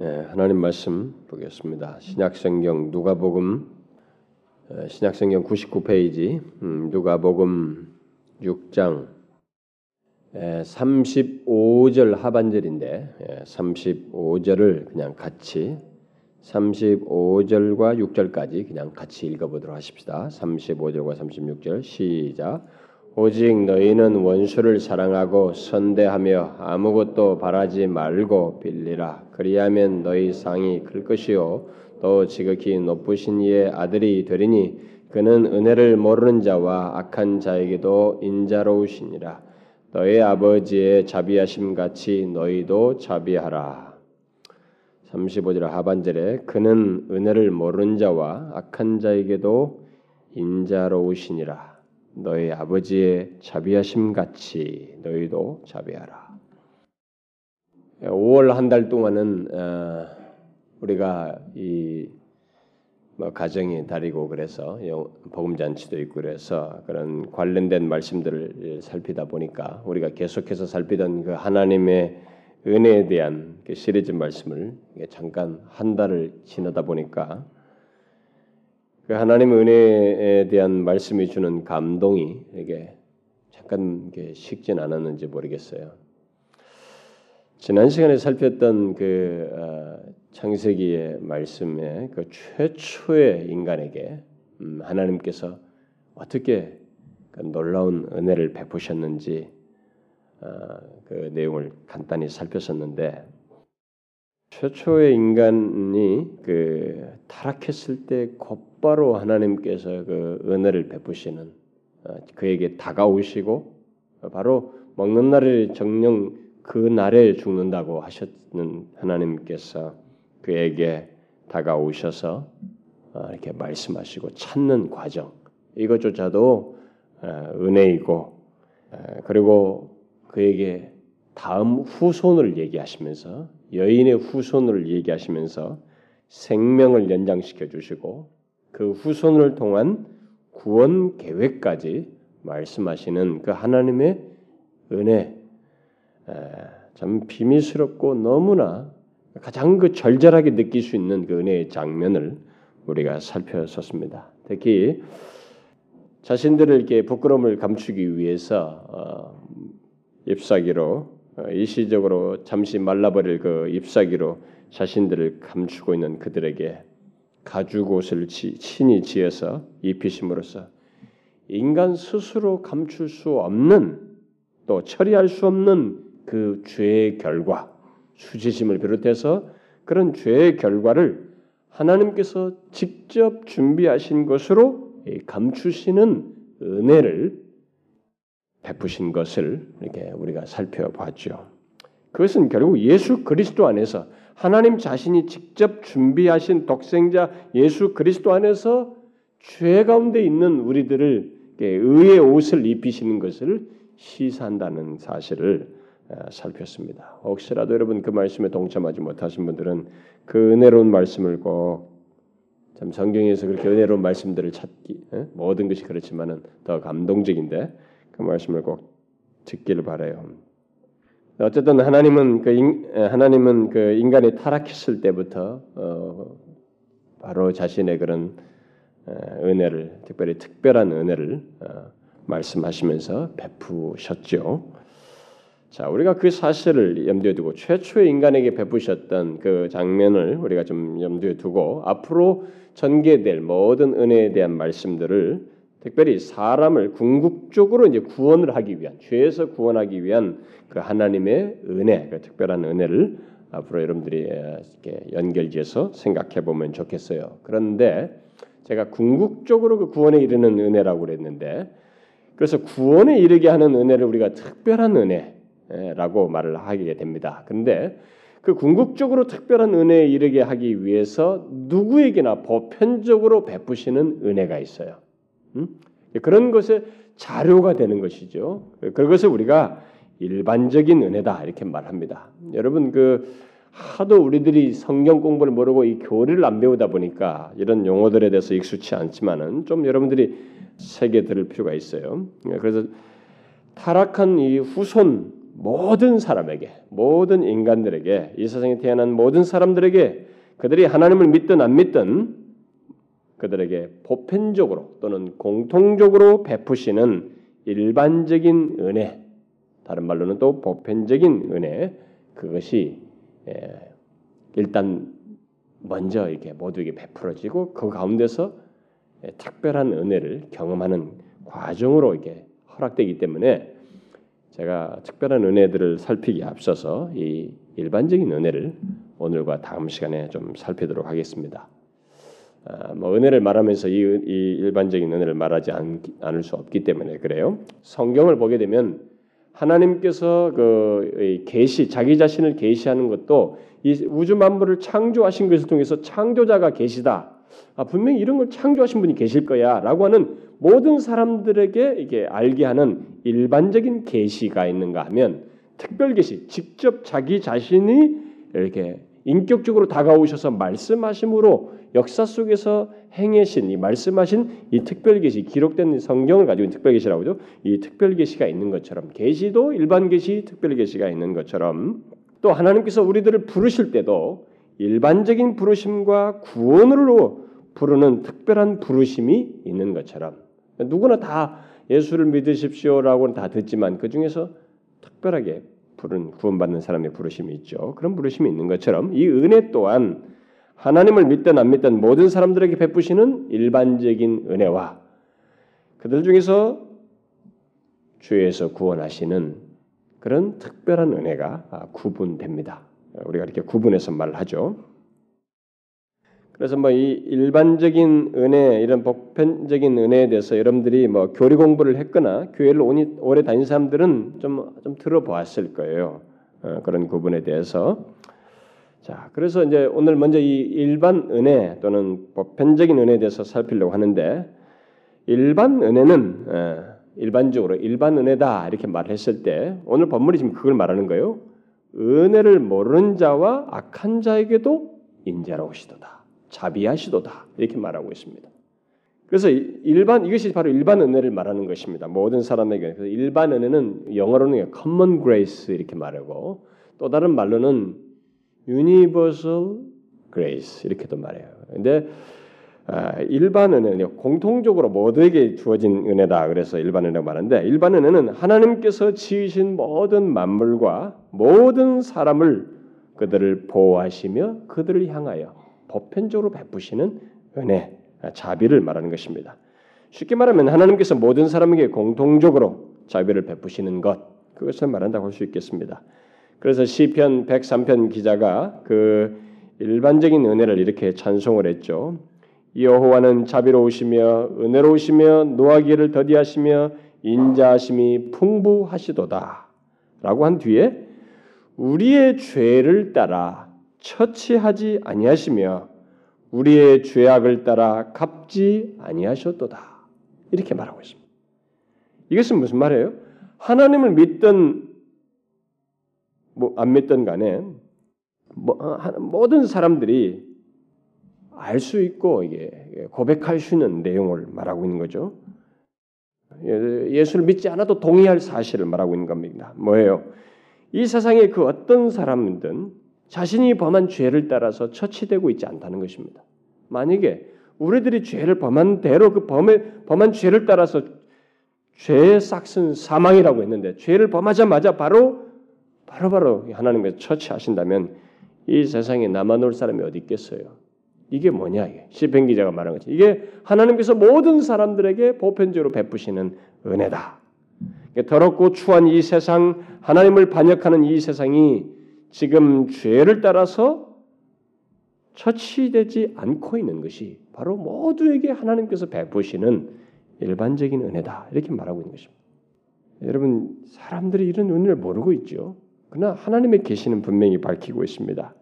예, 하나님 말씀 보겠습니다. 신약성경 누가복음 예, 신약성경 99페이지 음, 누가복음 6장 예, 35절 하반절인데 예, 35절을 그냥 같이 35절과 6절까지 그냥 같이 읽어보도록 하십시다. 35절과 36절 시작. 오직 너희는 원수를 사랑하고 선대하며 아무것도 바라지 말고 빌리라. 그리하면 너희 상이 클 것이요 또 지극히 높으신 이의 아들이 되리니 그는 은혜를 모르는 자와 악한 자에게도 인자로우시니라. 너희 아버지의 자비하심 같이 너희도 자비하라. 35절 하반절에 그는 은혜를 모르는 자와 악한 자에게도 인자로우시니라. 너희 아버지의 자비하심 같이 너희도 자비하라. 5월 한 달 동안은 어, 우리가 이 뭐 가정이 다리고 그래서 복음 잔치도 있고 그래서 그런 관련된 말씀들을 살피다 보니까 우리가 계속해서 살피던 그 하나님의 은혜에 대한 그 시리즈 말씀을 잠깐 한 달을 지나다 보니까 그 하나님 은혜에 대한 말씀이 주는 감동이 이게 잠깐 식진 않았는지 모르겠어요. 지난 시간에 살폈던 그 어, 창세기의 말씀에 그 최초의 인간에게 음, 하나님께서 어떻게 그 놀라운 은혜를 베푸셨는지 어, 그 내용을 간단히 살폈었는데 최초의 인간이 그 타락했을 때 곧바로 하나님께서 그 은혜를 베푸시는 어, 그에게 다가오시고 바로 먹는 날에 정령 그 날에 죽는다고 하셨는 하나님께서 그에게 다가오셔서 어, 이렇게 말씀하시고 찾는 과정 이것조차도 어, 은혜이고 그리고 그에게 다음 후손을 얘기하시면서 여인의 후손을 얘기하시면서 생명을 연장시켜 주시고 그 후손을 통한 구원 계획까지 말씀하시는 그 하나님의 은혜 참 비밀스럽고 너무나 가장 그 절절하게 느낄 수 있는 그 은혜의 장면을 우리가 살펴섰습니다. 특히 자신들을 이렇게 부끄러움을 감추기 위해서 어, 어, 일시적으로 잠시 말라버릴 그 잎사귀로 자신들을 감추고 있는 그들에게 가죽 옷을 친히 지어서 입히심으로써 인간 스스로 감출 수 없는 또 처리할 수 없는 그 죄의 결과 수치심을 비롯해서 그런 죄의 결과를 하나님께서 직접 준비하신 것으로 감추시는 은혜를 베푸신 것을 이렇게 우리가 살펴봤죠. 그것은 결국 예수 그리스도 안에서 하나님 자신이 직접 준비하신 독생자 예수 그리스도 안에서 죄 가운데 있는 우리들을 의의 옷을 입히시는 것을 시사한다는 사실을 어, 살폈습니다. 혹시라도 여러분 그 말씀에 동참하지 못하신 분들은 그 은혜로운 말씀을 꼭 참 성경에서 그렇게 은혜로운 말씀들을 찾기 모든 것이 그렇지만은 더 감동적인데 그 말씀을 꼭 듣기를 바래요. 어쨌든 하나님은 그 인, 하나님은 그 인간이 타락했을 때부터 어, 바로 자신의 그런 은혜를 특별히 특별한 은혜를 어, 말씀하시면서 베푸셨죠. 자, 우리가 그 사실을 염두에 두고 최초의 인간에게 베푸셨던 그 장면을 우리가 좀 염두에 두고 앞으로 전개될 모든 은혜에 대한 말씀들을 특별히 사람을 궁극적으로 이제 구원을 하기 위한 죄에서 구원하기 위한 그 하나님의 은혜, 그 특별한 은혜를 앞으로 여러분들이 이렇게 연결지어서 생각해 보면 좋겠어요. 그런데 제가 궁극적으로 그 구원에 이르는 은혜라고 그랬는데 그래서 구원에 이르게 하는 은혜를 우리가 특별한 은혜라고 말을 하게 됩니다. 그런데 그 궁극적으로 특별한 은혜에 이르게 하기 위해서 누구에게나 보편적으로 베푸시는 은혜가 있어요. 음? 그런 것의 자료가 되는 것이죠. 그것을 우리가 일반적인 은혜다 이렇게 말합니다. 여러분 그 하도 우리들이 성경 공부를 모르고 이 교리를 안 배우다 보니까 이런 용어들에 대해서 익숙치 않지만은 좀 여러분들이 새겨 들을 필요가 있어요. 그래서 타락한 이 후손 모든 사람에게, 모든 인간들에게, 이 세상에 태어난 모든 사람들에게 그들이 하나님을 믿든 안 믿든 그들에게 보편적으로 또는 공통적으로 베푸시는 일반적인 은혜, 다른 말로는 또 보편적인 은혜, 그것이 일단 먼저 이렇게 모두에게 베풀어지고 그 가운데서 특별한 은혜를 경험하는 과정으로 이게 허락되기 때문에 제가 특별한 은혜들을 살피기 앞서서 이 일반적인 은혜를 오늘과 다음 시간에 좀 살피도록 하겠습니다. 아, 뭐 은혜를 말하면서 이, 이, 일반적인 은혜를 말하지 않, 않을 수 없기 때문에 그래요. 성경을 보게 되면 하나님께서 그 계시 자기 자신을 계시하는 것도 이 우주 만물을 창조하신 것을 통해서 창조자가 계시다. 아, 분명히 이런 걸 창조하신 분이 계실 거야라고 하는 모든 사람들에게 이게 알게 하는 일반적인 계시가 있는가 하면 특별 계시, 직접 자기 자신이 이렇게 인격적으로 다가오셔서 말씀하심으로 역사 속에서 행해신 이 말씀하신 이 특별 계시 기록된 성경을 가지고 특별 계시라고 하죠. 이 특별 계시가 있는 것처럼 계시도 일반 계시, 특별 계시가 있는 것처럼 또 하나님께서 우리들을 부르실 때도 일반적인 부르심과 구원으로 부르는 특별한 부르심이 있는 것처럼 누구나 다 예수를 믿으십시오라고는 다 듣지만 그 중에서 특별하게 부른 구원받는 사람의 부르심이 있죠. 그런 부르심이 있는 것처럼 이 은혜 또한 하나님을 믿든 안 믿든 모든 사람들에게 베푸시는 일반적인 은혜와 그들 중에서 주에서 구원하시는 그런 특별한 은혜가 구분됩니다. 우리가 이렇게 구분해서 말하죠. 그래서 뭐 이 일반적인 은혜 이런 보편적인 은혜에 대해서 여러분들이 뭐 교리 공부를 했거나 교회를 오래 다닌 사람들은 좀 좀 들어보았을 거예요. 어, 그런 구분에 대해서 자 그래서 이제 오늘 먼저 이 일반 은혜 또는 보편적인 은혜에 대해서 살피려고 하는데 일반 은혜는 어, 일반적으로 일반 은혜다 이렇게 말했을 때 오늘 본문이 지금 그걸 말하는 거예요. 은혜를 모르는 자와 악한 자에게도 인자로우시도다. 자비하시도다 이렇게 말하고 있습니다. 그래서 일반 이것이 바로 일반 은혜를 말하는 것입니다. 모든 사람에게 그래서 일반 은혜는 영어로는 common grace 이렇게 말하고 또 다른 말로는 universal grace 이렇게도 말해요. 근데 아, 일반 은혜는 공통적으로 모두에게 주어진 은혜다. 그래서 일반 은혜라고 말하는데 일반 은혜는 하나님께서 지으신 모든 만물과 모든 사람을 그들을 보호하시며 그들을 향하여 보편적으로 베푸시는 은혜, 자비를 말하는 것입니다. 쉽게 말하면 하나님께서 모든 사람에게 공통적으로 자비를 베푸시는 것, 그것을 말한다고 할 수 있겠습니다. 그래서 시편 103편 기자가 그 일반적인 은혜를 이렇게 찬송을 했죠. 여호와는 자비로우시며 은혜로우시며 노하기를 더디하시며 인자하심이 풍부하시도다. 라고 한 뒤에 우리의 죄를 따라 처치하지 아니하시며 우리의 죄악을 따라 갚지 아니하셨도다. 이렇게 말하고 있습니다. 이것은 무슨 말이에요? 하나님을 믿든 뭐 안 믿든 간에 뭐, 어, 모든 사람들이 알 수 있고 이게 고백할 수 있는 내용을 말하고 있는 거죠. 예, 예수를 믿지 않아도 동의할 사실을 말하고 있는 겁니다. 뭐예요? 이 세상에 그 어떤 사람든 자신이 범한 죄를 따라서 처치되고 있지 않다는 것입니다. 만약에 우리들이 죄를 범한 대로 그 범의, 범한 죄를 따라서 죄의 싹슨 사망이라고 했는데 죄를 범하자마자 바로 바로바로 바로 하나님께서 처치하신다면 이 세상에 남아놓을 사람이 어디 있겠어요? 이게 뭐냐 시편 기자가 말한 거지. 이게 하나님께서 모든 사람들에게 보편적으로 베푸시는 은혜다. 더럽고 추한 이 세상, 하나님을 반역하는 이 세상이 지금 죄를 따라서 처치되지 않고 있는 것이 바로 모두에게 하나님께서 베푸시는 일반적인 은혜다. 이렇게 말하고 있는 것입니다. 여러분, 사람들이 이런 은혜를 모르고 있죠. 그러나 하나님의 계시는 분명히 밝히고 있습니다.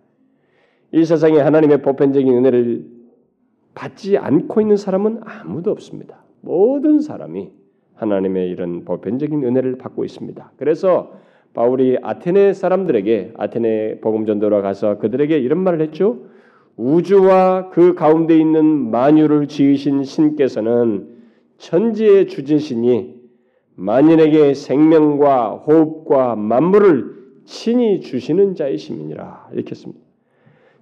이 세상에 하나님의 보편적인 은혜를 받지 않고 있는 사람은 아무도 없습니다. 모든 사람이 하나님의 이런 보편적인 은혜를 받고 있습니다. 그래서 바울이 아테네 사람들에게 아테네 복음 전도로 가서 그들에게 이런 말을 했죠. 우주와 그 가운데 있는 만유를 지으신 신께서는 천지의 주제시니 만인에게 생명과 호흡과 만물을 친히 주시는 자이심이니라 이렇게 했습니다.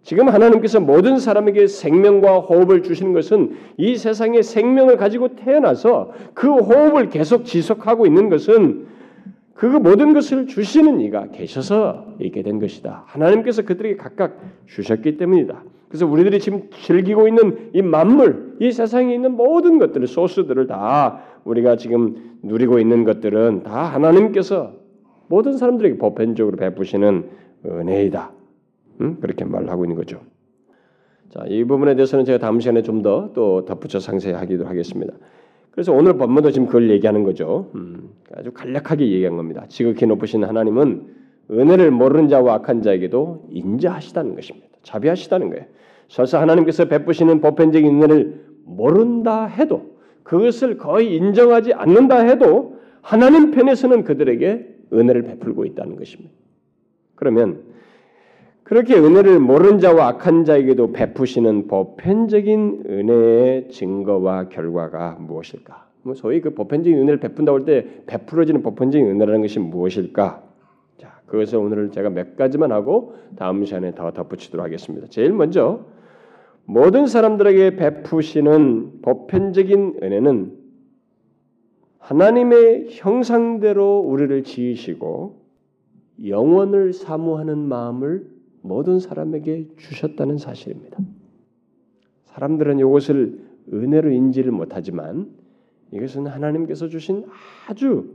지금 하나님께서 모든 사람에게 생명과 호흡을 주시는 것은 이 세상에 생명을 가지고 태어나서 그 호흡을 계속 지속하고 있는 것은 그 모든 것을 주시는 이가 계셔서 있게 된 것이다. 하나님께서 그들에게 각각 주셨기 때문이다. 그래서 우리들이 지금 즐기고 있는 이 만물, 이 세상에 있는 모든 것들을 소스들을 다 우리가 지금 누리고 있는 것들은 다 하나님께서 모든 사람들에게 보편적으로 베푸시는 은혜이다. 음? 그렇게 말을 하고 있는 거죠. 자, 이 부분에 대해서는 제가 다음 시간에 좀 더 또 덧붙여 상세히 하기도 하겠습니다. 그래서 오늘 본문도 지금 그걸 얘기하는 거죠. 음, 아주 간략하게 얘기한 겁니다. 지극히 높으신 하나님은 은혜를 모르는 자와 악한 자에게도 인자하시다는 것입니다. 자비하시다는 거예요. 설사 하나님께서 베푸시는 보편적인 은혜를 모른다 해도 그것을 거의 인정하지 않는다 해도 하나님 편에서는 그들에게 은혜를 베풀고 있다는 것입니다. 그러면 그렇게 은혜를 모르는 자와 악한 자에게도 베푸시는 보편적인 은혜의 증거와 결과가 무엇일까? 뭐 소위 그 보편적인 은혜를 베푼다고 할 때 베풀어지는 보편적인 은혜라는 것이 무엇일까? 자, 그것을 오늘 제가 몇 가지만 하고 다음 시간에 더 덧붙이도록 하겠습니다. 제일 먼저 모든 사람들에게 베푸시는 보편적인 은혜는 하나님의 형상대로 우리를 지으시고 영원을 사모하는 마음을 모든 사람에게 주셨다는 사실입니다. 사람들은 이것을 은혜로 인지를 못하지만 이것은 하나님께서 주신 아주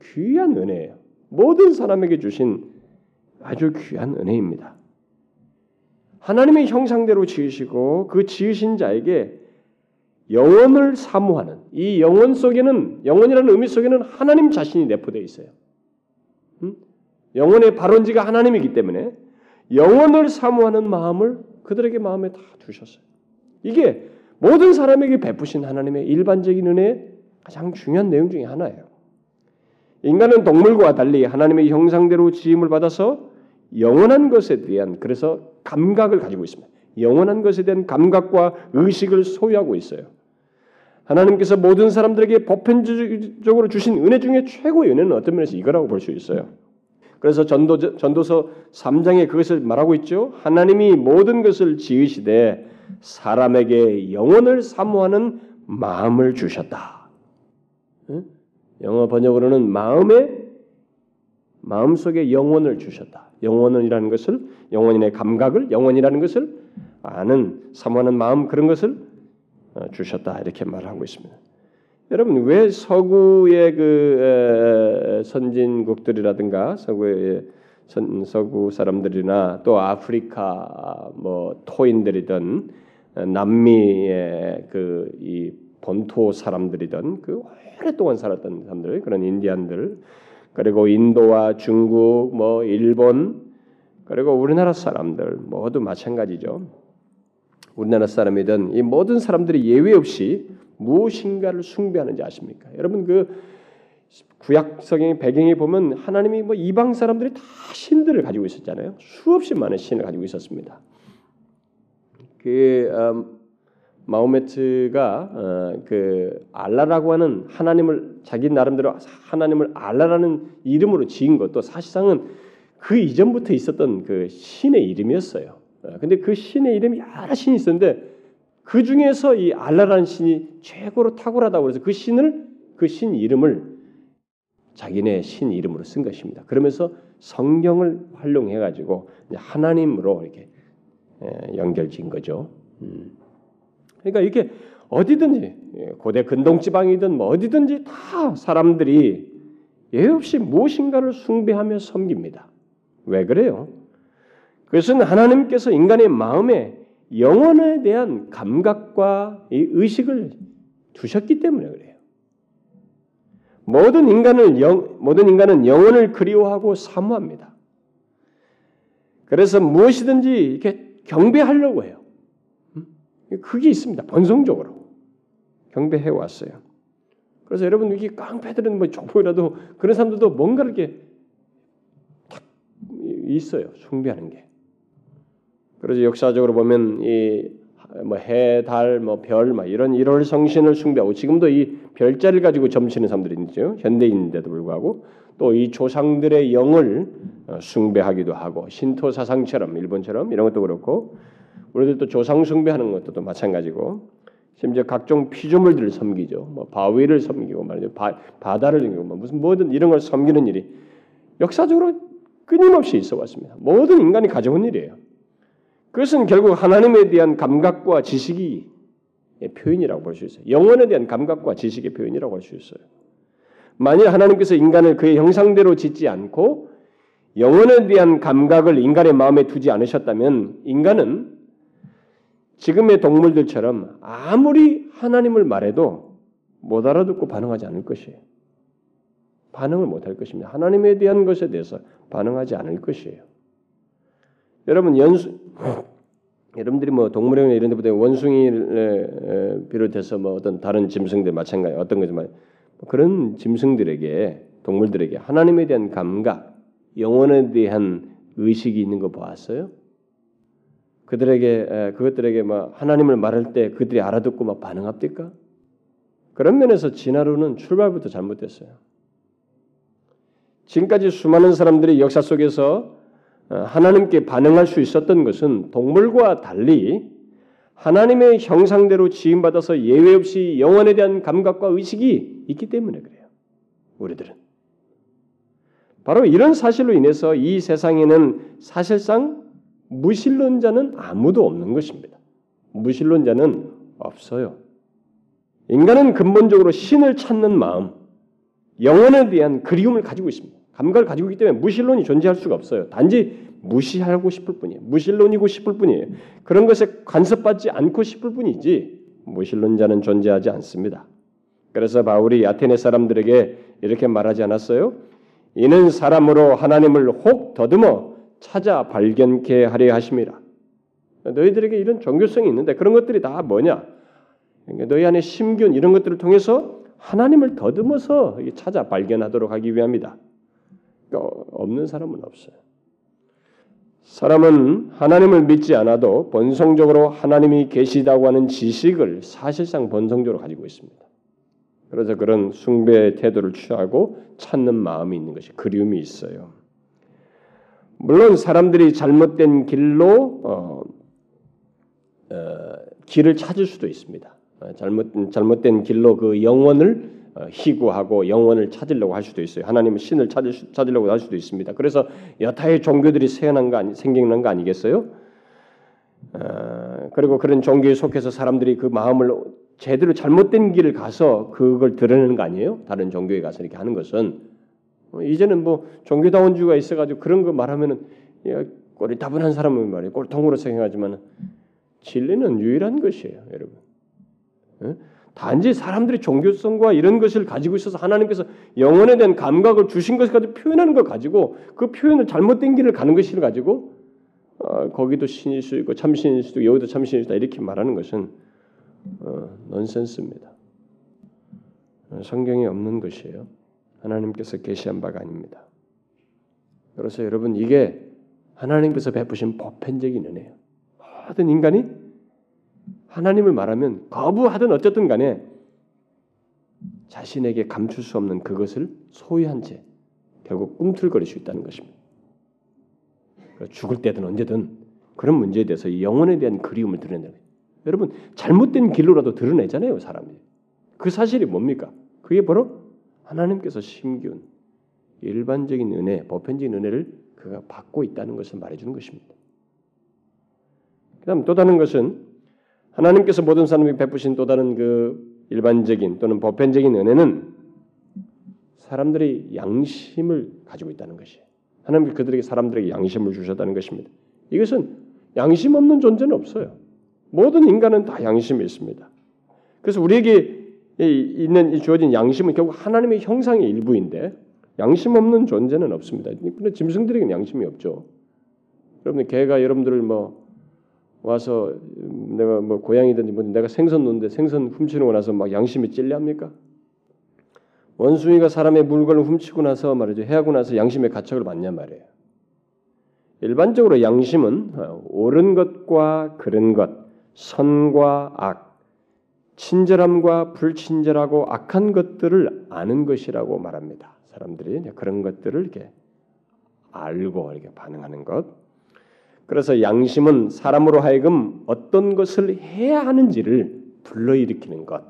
귀한 은혜예요. 모든 사람에게 주신 아주 귀한 은혜입니다. 하나님의 형상대로 지으시고 그 지으신 자에게 영혼을 사모하는 이 영혼 속에는 영혼이라는 의미 속에는 하나님 자신이 내포되어 있어요. 음? 영혼의 발원지가 하나님이기 때문에 영혼을 사모하는 마음을 그들에게 마음에 다 두셨어요. 이게 모든 사람에게 베푸신 하나님의 일반적인 은혜의 가장 중요한 내용 중에 하나예요. 인간은 동물과 달리 하나님의 형상대로 지음을 받아서 영원한 것에 대한 그래서 감각을 가지고 있습니다. 영원한 것에 대한 감각과 의식을 소유하고 있어요. 하나님께서 모든 사람들에게 보편적으로 주신 은혜 중에 최고의 은혜는 어떤 면에서 이거라고 볼 수 있어요. 그래서 전도, 전도서 3장에 그것을 말하고 있죠. 하나님이 모든 것을 지으시되 사람에게 영혼을 사모하는 마음을 주셨다. 영어 번역으로는 마음에 마음 속에 영혼을 주셨다. 영혼이라는 것을 영혼인의 감각을 영혼이라는 것을 아는 사모하는 마음 그런 것을 어, 주셨다 이렇게 말하고 있습니다. 여러분 왜 서구의 그 선진국들이라든가 서구의 선, 서구 사람들이나 또 아프리카 뭐 토인들이든 남미의 그 이 본토 사람들이든 그 오랫동안 살았던 사람들 그런 인디안들 그리고 인도와 중국 뭐 일본 그리고 우리나라 사람들 모두 마찬가지죠. 우리나라 사람이든 이 모든 사람들이 예외 없이 무엇인가를 숭배하는지 아십니까? 여러분 그 구약 성경 배경에 보면 하나님이 뭐 이방 사람들이 다 신들을 가지고 있었잖아요. 수없이 많은 신을 가지고 있었습니다. 그 음, 마호메트가 어, 그 알라라고 하는 하나님을 자기 나름대로 하나님을 알라라는 이름으로 지은 것도 사실상은 그 이전부터 있었던 그 신의 이름이었어요. 어, 근데 그 신의 이름이 여러 신이 있었는데 그 중에서 이 알라라는 신이 최고로 탁월하다고 해서 그 신을 그 신 이름을 자기네 신 이름으로 쓴 것입니다. 그러면서 성경을 활용해 가지고 하나님으로 이렇게 연결진 거죠. 음. 그러니까 이렇게 어디든지 예, 고대 근동 지방이든 뭐 어디든지 다 사람들이 예 없이 무엇인가를 숭배하며 섬깁니다. 왜 그래요? 그것은 하나님께서 인간의 마음에 영혼에 대한 감각과 의식을 두셨기 때문에 그래요. 모든 인간을 영, 모든 인간은 영혼을 그리워하고 사모합니다. 그래서 무엇이든지 이렇게 경배하려고 해요. 음? 그게 있습니다. 본성적으로 경배해 왔어요. 그래서 여러분 이게 깡패들은 뭐 조폭이라도 그런 사람들도 뭔가 이렇게 탁 있어요. 숭배하는 게. 그래서 역사적으로 보면 이 뭐 해, 달, 뭐 별, 막 이런 일월 성신을 숭배하고 지금도 이 별자를 가지고 점치는 사람들이 있죠. 현대인인데도 불구하고 또 이 조상들의 영을 어, 숭배하기도 하고 신토 사상처럼 일본처럼 이런 것도 그렇고 우리들도 조상 숭배하는 것도 또 마찬가지고 심지어 각종 피조물들을 섬기죠. 뭐 바위를 섬기고 말이죠. 바, 바다를 섬기고 뭐 무슨 뭐든 이런 걸 섬기는 일이 역사적으로 끊임없이 있어 왔습니다. 모든 인간이 가져온 일이에요. 그것은 결국 하나님에 대한 감각과 지식이 표현이라고 볼 수 있어요. 영혼에 대한 감각과 지식의 표현이라고 할 수 있어요. 만일 하나님께서 인간을 그의 형상대로 짓지 않고 영혼에 대한 감각을 인간의 마음에 두지 않으셨다면 인간은 지금의 동물들처럼 아무리 하나님을 말해도 못 알아듣고 반응하지 않을 것이에요. 반응을 못 할 것입니다. 하나님에 대한 것에 대해서 반응하지 않을 것이에요. 여러분 연수 여러분들이 뭐 동물원이나 이런 데보다 원숭이를 비롯해서 뭐 어떤 다른 짐승들 마찬가지 어떤 거지만 그런 짐승들에게 동물들에게 하나님에 대한 감각, 영혼에 대한 의식이 있는 거 보았어요? 그들에게 그것들에게 막 하나님을 말할 때 그들이 알아듣고 막 반응합니까? 그런 면에서 진화론은 출발부터 잘못됐어요. 지금까지 수많은 사람들이 역사 속에서 어, 하나님께 반응할 수 있었던 것은 동물과 달리 하나님의 형상대로 지음받아서 예외 없이 영혼에 대한 감각과 의식이 있기 때문에 그래요. 우리들은 바로 이런 사실로 인해서 이 세상에는 사실상 무신론자는 아무도 없는 것입니다. 무신론자는 없어요. 인간은 근본적으로 신을 찾는 마음, 영혼에 대한 그리움을 가지고 있습니다. 감각을 가지고 있기 때문에 무신론이 존재할 수가 없어요. 단지 무시하고 싶을 뿐이에요. 무신론이고 싶을 뿐이에요. 그런 것에 간섭받지 않고 싶을 뿐이지 무신론자는 존재하지 않습니다. 그래서 바울이 아테네 사람들에게 이렇게 말하지 않았어요? 이는 사람으로 하나님을 혹 더듬어 찾아 발견케 하려 하심이라. 너희들에게 이런 종교성이 있는데 그런 것들이 다 뭐냐? 그러니까 너희 안에 심균 이런 것들을 통해서 하나님을 더듬어서 찾아 발견하도록 하기 위함이다. 그러니까 없는 사람은 없어요. 사람은 하나님을 믿지 않아도 본성적으로 하나님이 계시다고 하는 지식을 사실상 본성적으로 가지고 있습니다. 그래서 그런 숭배 태도를 취하고 찾는 마음이 있는 것이 그리움이 있어요. 물론 사람들이 잘못된 길로 어, 어, 길을 찾을 수도 있습니다. 어, 잘못 잘못된 길로 그 영혼을 어, 희구하고 영혼을 찾으려고 할 수도 있어요. 하나님은 신을 찾을 수, 찾으려고 할 수도 있습니다. 그래서 여타의 종교들이 생겨난 거 아니, 생겨난 거 아니겠어요? 어, 그리고 그런 종교에 속해서 사람들이 그 마음을 제대로 잘못된 길을 가서 그걸 드러내는 거 아니에요? 다른 종교에 가서 이렇게 하는 것은 어, 이제는 뭐 종교다원주가 있어가지고 그런 거 말하면은 꼬리 따분한 사람은 말이에요. 꼴통으로 생각하지만 진리는 유일한 것이에요, 여러분. 어? 단지 사람들이 종교성과 이런 것을 가지고 있어서 하나님께서 영혼에 대한 감각을 주신 가지고 표현하는 걸 가지고 그 표현을 잘못된 길을 가는 것을 가지고 어, 거기도 신일 수 있고 참신일 수도 여기도 참신일 수다 이렇게 말하는 것은 어, 넌센스입니다. 어, 성경에 없는 것이에요. 하나님께서 계시한 바가 아닙니다. 그래서 여러분 이게 하나님께서 베푸신 보편적인 은혜예요. 모든 인간이 하나님을 말하면 거부하든 어쨌든 간에 자신에게 감출 수 없는 그것을 소유한 채 결국 꿈틀거릴 수 있다는 것입니다. 죽을 때든 언제든 그런 문제에 대해서 영혼에 대한 그리움을 드러내는 여러분 잘못된 길로라도 드러내잖아요 사람이. 그 사실이 뭡니까? 그게 바로 하나님께서 심기운 일반적인 은혜, 보편적인 은혜를 그가 받고 있다는 것을 말해주는 것입니다. 그다음 또 다른 것은 하나님께서 모든 사람에게 베푸신 또 다른 그 일반적인 또는 보편적인 은혜는 사람들이 양심을 가지고 있다는 것이에요. 하나님 그들에게 사람들에게 양심을 주셨다는 것입니다. 이것은 양심 없는 존재는 없어요. 모든 인간은 다 양심이 있습니다. 그래서 우리에게 있는 주어진 양심은 결국 하나님의 형상의 일부인데 양심 없는 존재는 없습니다. 근데 짐승들에게는 양심이 없죠. 여러분 개가 여러분들을 뭐 와서 내가 뭐 고양이든지 뭐 내가 생선 놓는데 생선 훔치고 나서 막 양심이 찔려합니까? 원숭이가 사람의 물건을 훔치고 나서 말이죠 해하고 나서 양심의 가책을 받냐 말이에요. 일반적으로 양심은 어, 옳은 것과 그른 것, 선과 악, 친절함과 불친절하고 악한 것들을 아는 것이라고 말합니다. 사람들이 그런 것들을 이렇게 알고 이렇게 반응하는 것. 그래서 양심은 사람으로 하여금 어떤 것을 해야 하는지를 불러일으키는 것.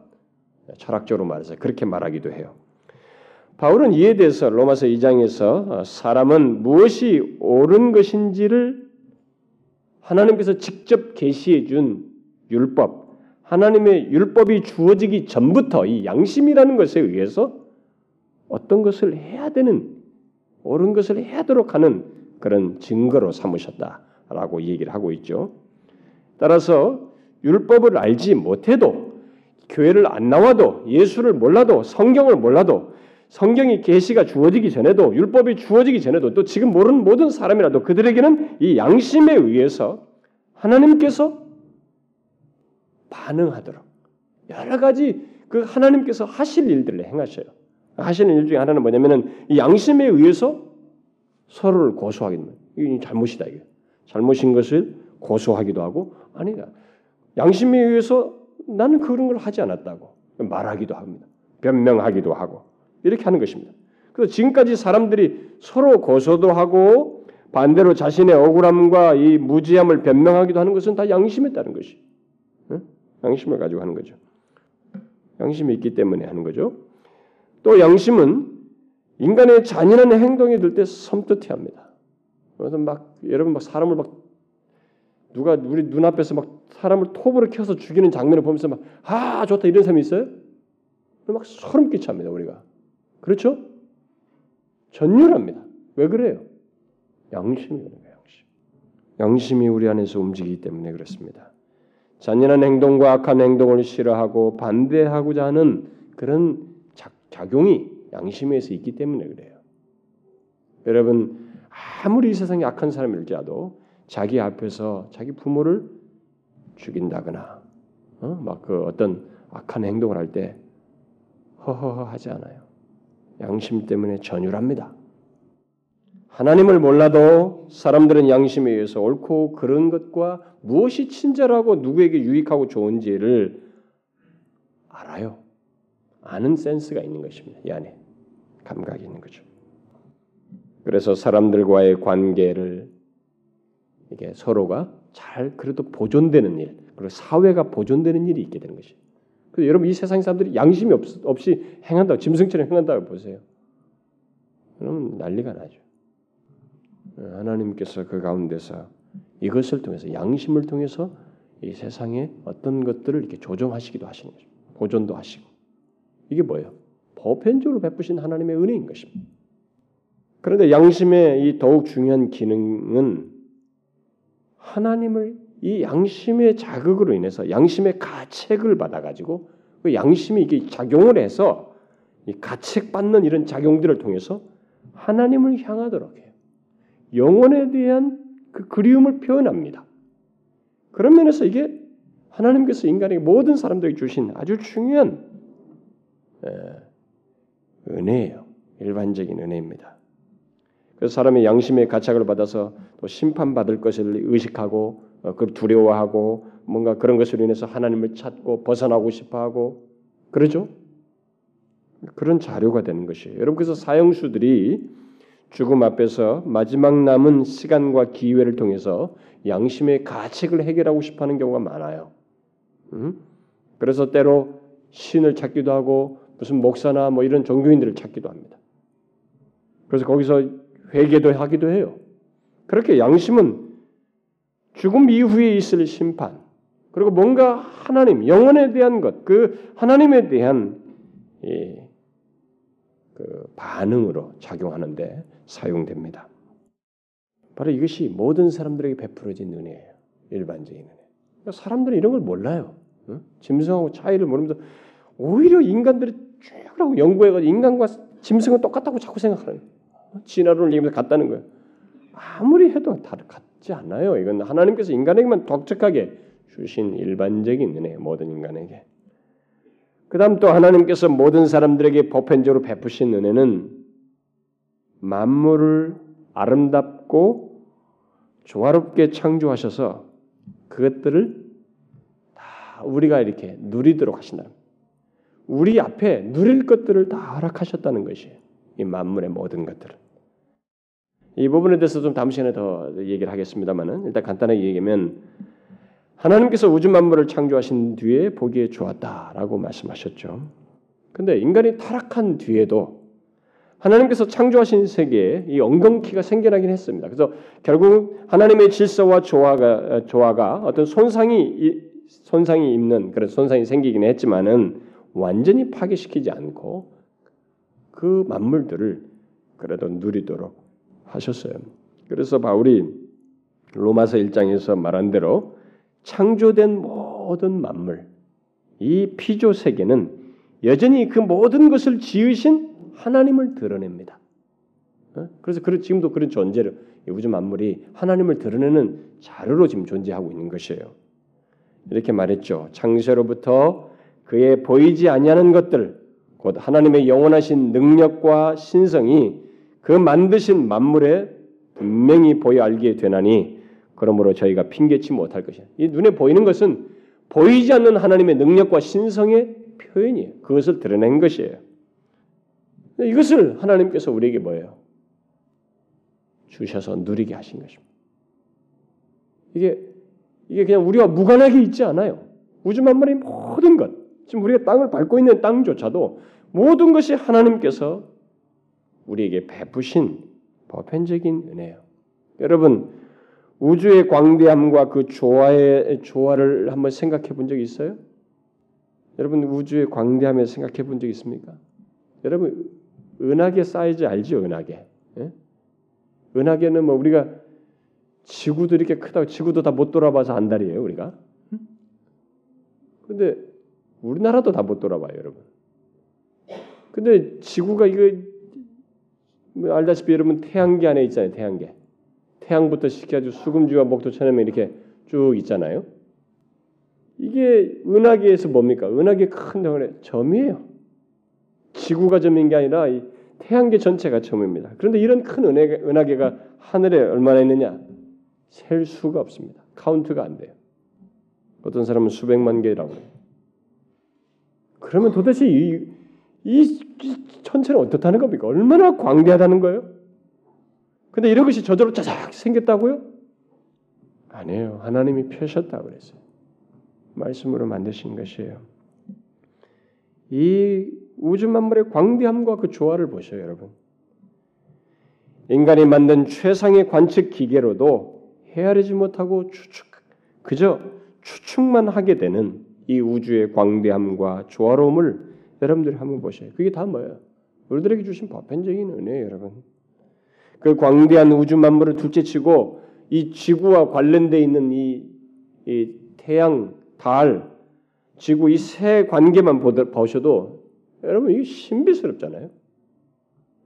철학적으로 말해서 그렇게 말하기도 해요. 바울은 이에 대해서 로마서 2장에서 사람은 무엇이 옳은 것인지를 하나님께서 직접 계시해 준 율법, 하나님의 율법이 주어지기 전부터 이 양심이라는 것에 의해서 어떤 것을 해야 되는 옳은 것을 해야도록 하는 그런 증거로 삼으셨다 라고 얘기를 하고 있죠. 따라서 율법을 알지 못해도 교회를 안 나와도 예수를 몰라도 성경을 몰라도 성경이 계시가 주어지기 전에도 율법이 주어지기 전에도 또 지금 모르는 모든 사람이라도 그들에게는 이 양심에 의해서 하나님께서 반응하도록 여러 가지 그 하나님께서 하실 일들을 행하셔요. 하시는 일 중에 하나는 뭐냐면은 이 양심에 의해서 서로를 고소하기 이게 잘못이다 이게 잘못인 것을 고소하기도 하고 아니다 양심에 의해서 나는 그런 걸 하지 않았다고 말하기도 합니다. 변명하기도 하고 이렇게 하는 것입니다. 그래서 지금까지 사람들이 서로 고소도 하고 반대로 자신의 억울함과 이 무지함을 변명하기도 하는 것은 다 양심에 따른 것이. 양심을 가지고 하는 거죠. 양심이 있기 때문에 하는 거죠. 또 양심은 인간의 잔인한 행동이 들 때 섬뜩해 합니다. 그래서 막 여러분 막 사람을 막 누가 우리 눈앞에서 막 사람을 톱으로 켜서 죽이는 장면을 보면서 막 아 좋다 이런 사람이 있어요? 막 소름 끼칩니다 우리가. 그렇죠? 전율합니다. 왜 그래요? 양심이 그런 거예요. 양심. 양심이 우리 안에서 움직이기 때문에 그렇습니다. 잔인한 행동과 악한 행동을 싫어하고 반대하고자 하는 그런 작용이 양심에서 있기 때문에 그래요. 여러분 아무리 이 세상에 악한 사람일지라도 자기 앞에서 자기 부모를 죽인다거나 어? 막그 어떤 악한 행동을 할 때 허허허 하지 않아요. 양심 때문에 전율합니다. 하나님을 몰라도 사람들은 양심에 의해서 옳고 그런 것과 무엇이 친절하고 누구에게 유익하고 좋은지를 알아요. 아는 센스가 있는 것입니다. 이 안에 감각이 있는 거죠. 그래서 사람들과의 관계를 이게 서로가 잘 그래도 보존되는 일, 그리고 사회가 보존되는 일이 있게 되는 것이. 그래서 여러분 이 세상 사람들이 양심이 없, 없이 행한다고 짐승처럼 행한다고 보세요. 그럼 난리가 나죠. 하나님께서 그 가운데서 이것을 통해서 양심을 통해서 이 세상에 어떤 것들을 이렇게 조정하시기도 하시는 거죠. 보존도 하시고 이게 뭐예요? 보편적으로 베푸신 하나님의 은혜인 것입니다. 그런데 양심의 이 더욱 중요한 기능은 하나님을 이 양심의 자극으로 인해서 양심의 가책을 받아가지고 그 양심이 이게 작용을 해서 이 가책받는 이런 작용들을 통해서 하나님을 향하도록 해요. 영혼에 대한 그 그리움을 표현합니다. 그런 면에서 이게 하나님께서 인간에게 모든 사람들에게 주신 아주 중요한 은혜예요. 일반적인 은혜입니다. 그래서 사람의 양심의 가책을 받아서 또 심판받을 것을 의식하고 어, 그걸 두려워하고 뭔가 그런 것으로 인해서 하나님을 찾고 벗어나고 싶어하고 그러죠. 그런 자료가 되는 것이에요. 여러분 그래서 사형수들이 죽음 앞에서 마지막 남은 시간과 기회를 통해서 양심의 가책을 해결하고 싶어하는 경우가 많아요. 음? 그래서 때로 신을 찾기도 하고 무슨 목사나 뭐 이런 종교인들을 찾기도 합니다. 그래서 거기서 회개도 하기도 해요. 그렇게 양심은 죽음 이후에 있을 심판 그리고 뭔가 하나님 영혼에 대한 것, 그 하나님에 대한 이, 그 반응으로 작용하는데 사용됩니다. 바로 이것이 모든 사람들에게 베풀어진 은혜예요. 일반적인 은혜. 그러니까 사람들은 이런 걸 몰라요. 응? 짐승하고 차이를 모르면서 오히려 인간들이 쭉 하고 연구해가지고 인간과 짐승은 똑같다고 자꾸 생각하는 진화론을 얘기하면서 같다는 거예요. 아무리 해도 다 같지 않아요. 이건 하나님께서 인간에게만 독특하게 주신 일반적인 은혜, 모든 인간에게. 그 다음 또 하나님께서 모든 사람들에게 보편적으로 베푸신 은혜는 만물을 아름답고 조화롭게 창조하셔서 그것들을 다 우리가 이렇게 누리도록 하신다. 우리 앞에 누릴 것들을 다 허락하셨다는 것이에요. 이 만물의 모든 것들을. 이 부분에 대해서 좀 다음 시간에 더 얘기를 하겠습니다만은 일단 간단하게 얘기하면 하나님께서 우주 만물을 창조하신 뒤에 보기에 좋았다라고 말씀하셨죠. 근데 인간이 타락한 뒤에도 하나님께서 창조하신 세계에 이 엉겅퀴가 생겨나긴 했습니다. 그래서 결국 하나님의 질서와 조화가 조화가 어떤 손상이 손상이 있는 그런 손상이 생기긴 했지만은 완전히 파괴시키지 않고 그 만물들을 그래도 누리도록 하셨어요. 그래서 바울이 로마서 1장에서 말한 대로 창조된 모든 만물, 이 피조 세계는 여전히 그 모든 것을 지으신 하나님을 드러냅니다. 어? 그래서 지금도 그런 존재를 우주 만물이 하나님을 드러내는 자료로 지금 존재하고 있는 것이에요. 이렇게 말했죠. 창세로부터 그의 보이지 아니하는 것들, 곧 하나님의 영원하신 능력과 신성이 그 만드신 만물에 분명히 보여 알게 되나니 그러므로 저희가 핑계치 못할 것이야. 이 눈에 보이는 것은 보이지 않는 하나님의 능력과 신성의 표현이에요. 그것을 드러낸 것이에요. 이것을 하나님께서 우리에게 뭐예요? 주셔서 누리게 하신 것입니다. 이게 이게 그냥 우리와 무관하게 있지 않아요. 우주 만물의 모든 것, 지금 우리가 땅을 밟고 있는 땅조차도 모든 것이 하나님께서 우리에게 베푸신 보편적인 은혜예요. 여러분 우주의 광대함과 그 조화의 조화를 한번 생각해 본 적 있어요? 여러분 우주의 광대함에 생각해 본 적 있습니까? 여러분 은하계 사이즈 알죠? 은하계. 예? 은하계는 뭐 우리가 지구도 이렇게 크다고 지구도 다 못 돌아봐서 안달이에요 우리가. 근데 우리나라도 다 못 돌아봐요 여러분. 근데 지구가 이거 뭐 알다시피 여러분 태양계 안에 있잖아요 태양계. 태양부터 시켜가지고 수금주와 목토처럼 이렇게 쭉 있잖아요. 이게 은하계에서 뭡니까? 은하계 큰 덩어리 점이에요. 지구가 점인 게 아니라 태양계 전체가 점입니다. 그런데 이런 큰 은하계, 은하계가 하늘에 얼마나 있느냐? 셀 수가 없습니다. 카운트가 안 돼요. 어떤 사람은 수백만 개라고 해요. 그러면 도대체 이, 이, 이 천체는 어떻다는 겁니까? 얼마나 광대하다는 거예요? 근데 이런 것이 저절로 짜작 생겼다고요? 아니에요. 하나님이 펴셨다고 그랬어요. 말씀으로 만드신 것이에요. 이 우주 만물의 광대함과 그 조화를 보셔요, 여러분. 인간이 만든 최상의 관측 기계로도 헤아리지 못하고 추측 그저 추측만 하게 되는 이 우주의 광대함과 조화로움을 여러분들이 한번 보셔요. 그게 다 뭐예요? 우리들에게 주신 보편적인 은혜예요, 여러분. 그 광대한 우주 만물을 둘째치고 이 지구와 관련돼 있는 이, 이 태양, 달, 지구 이 세 관계만 보셔도 여러분 이게 신비스럽잖아요.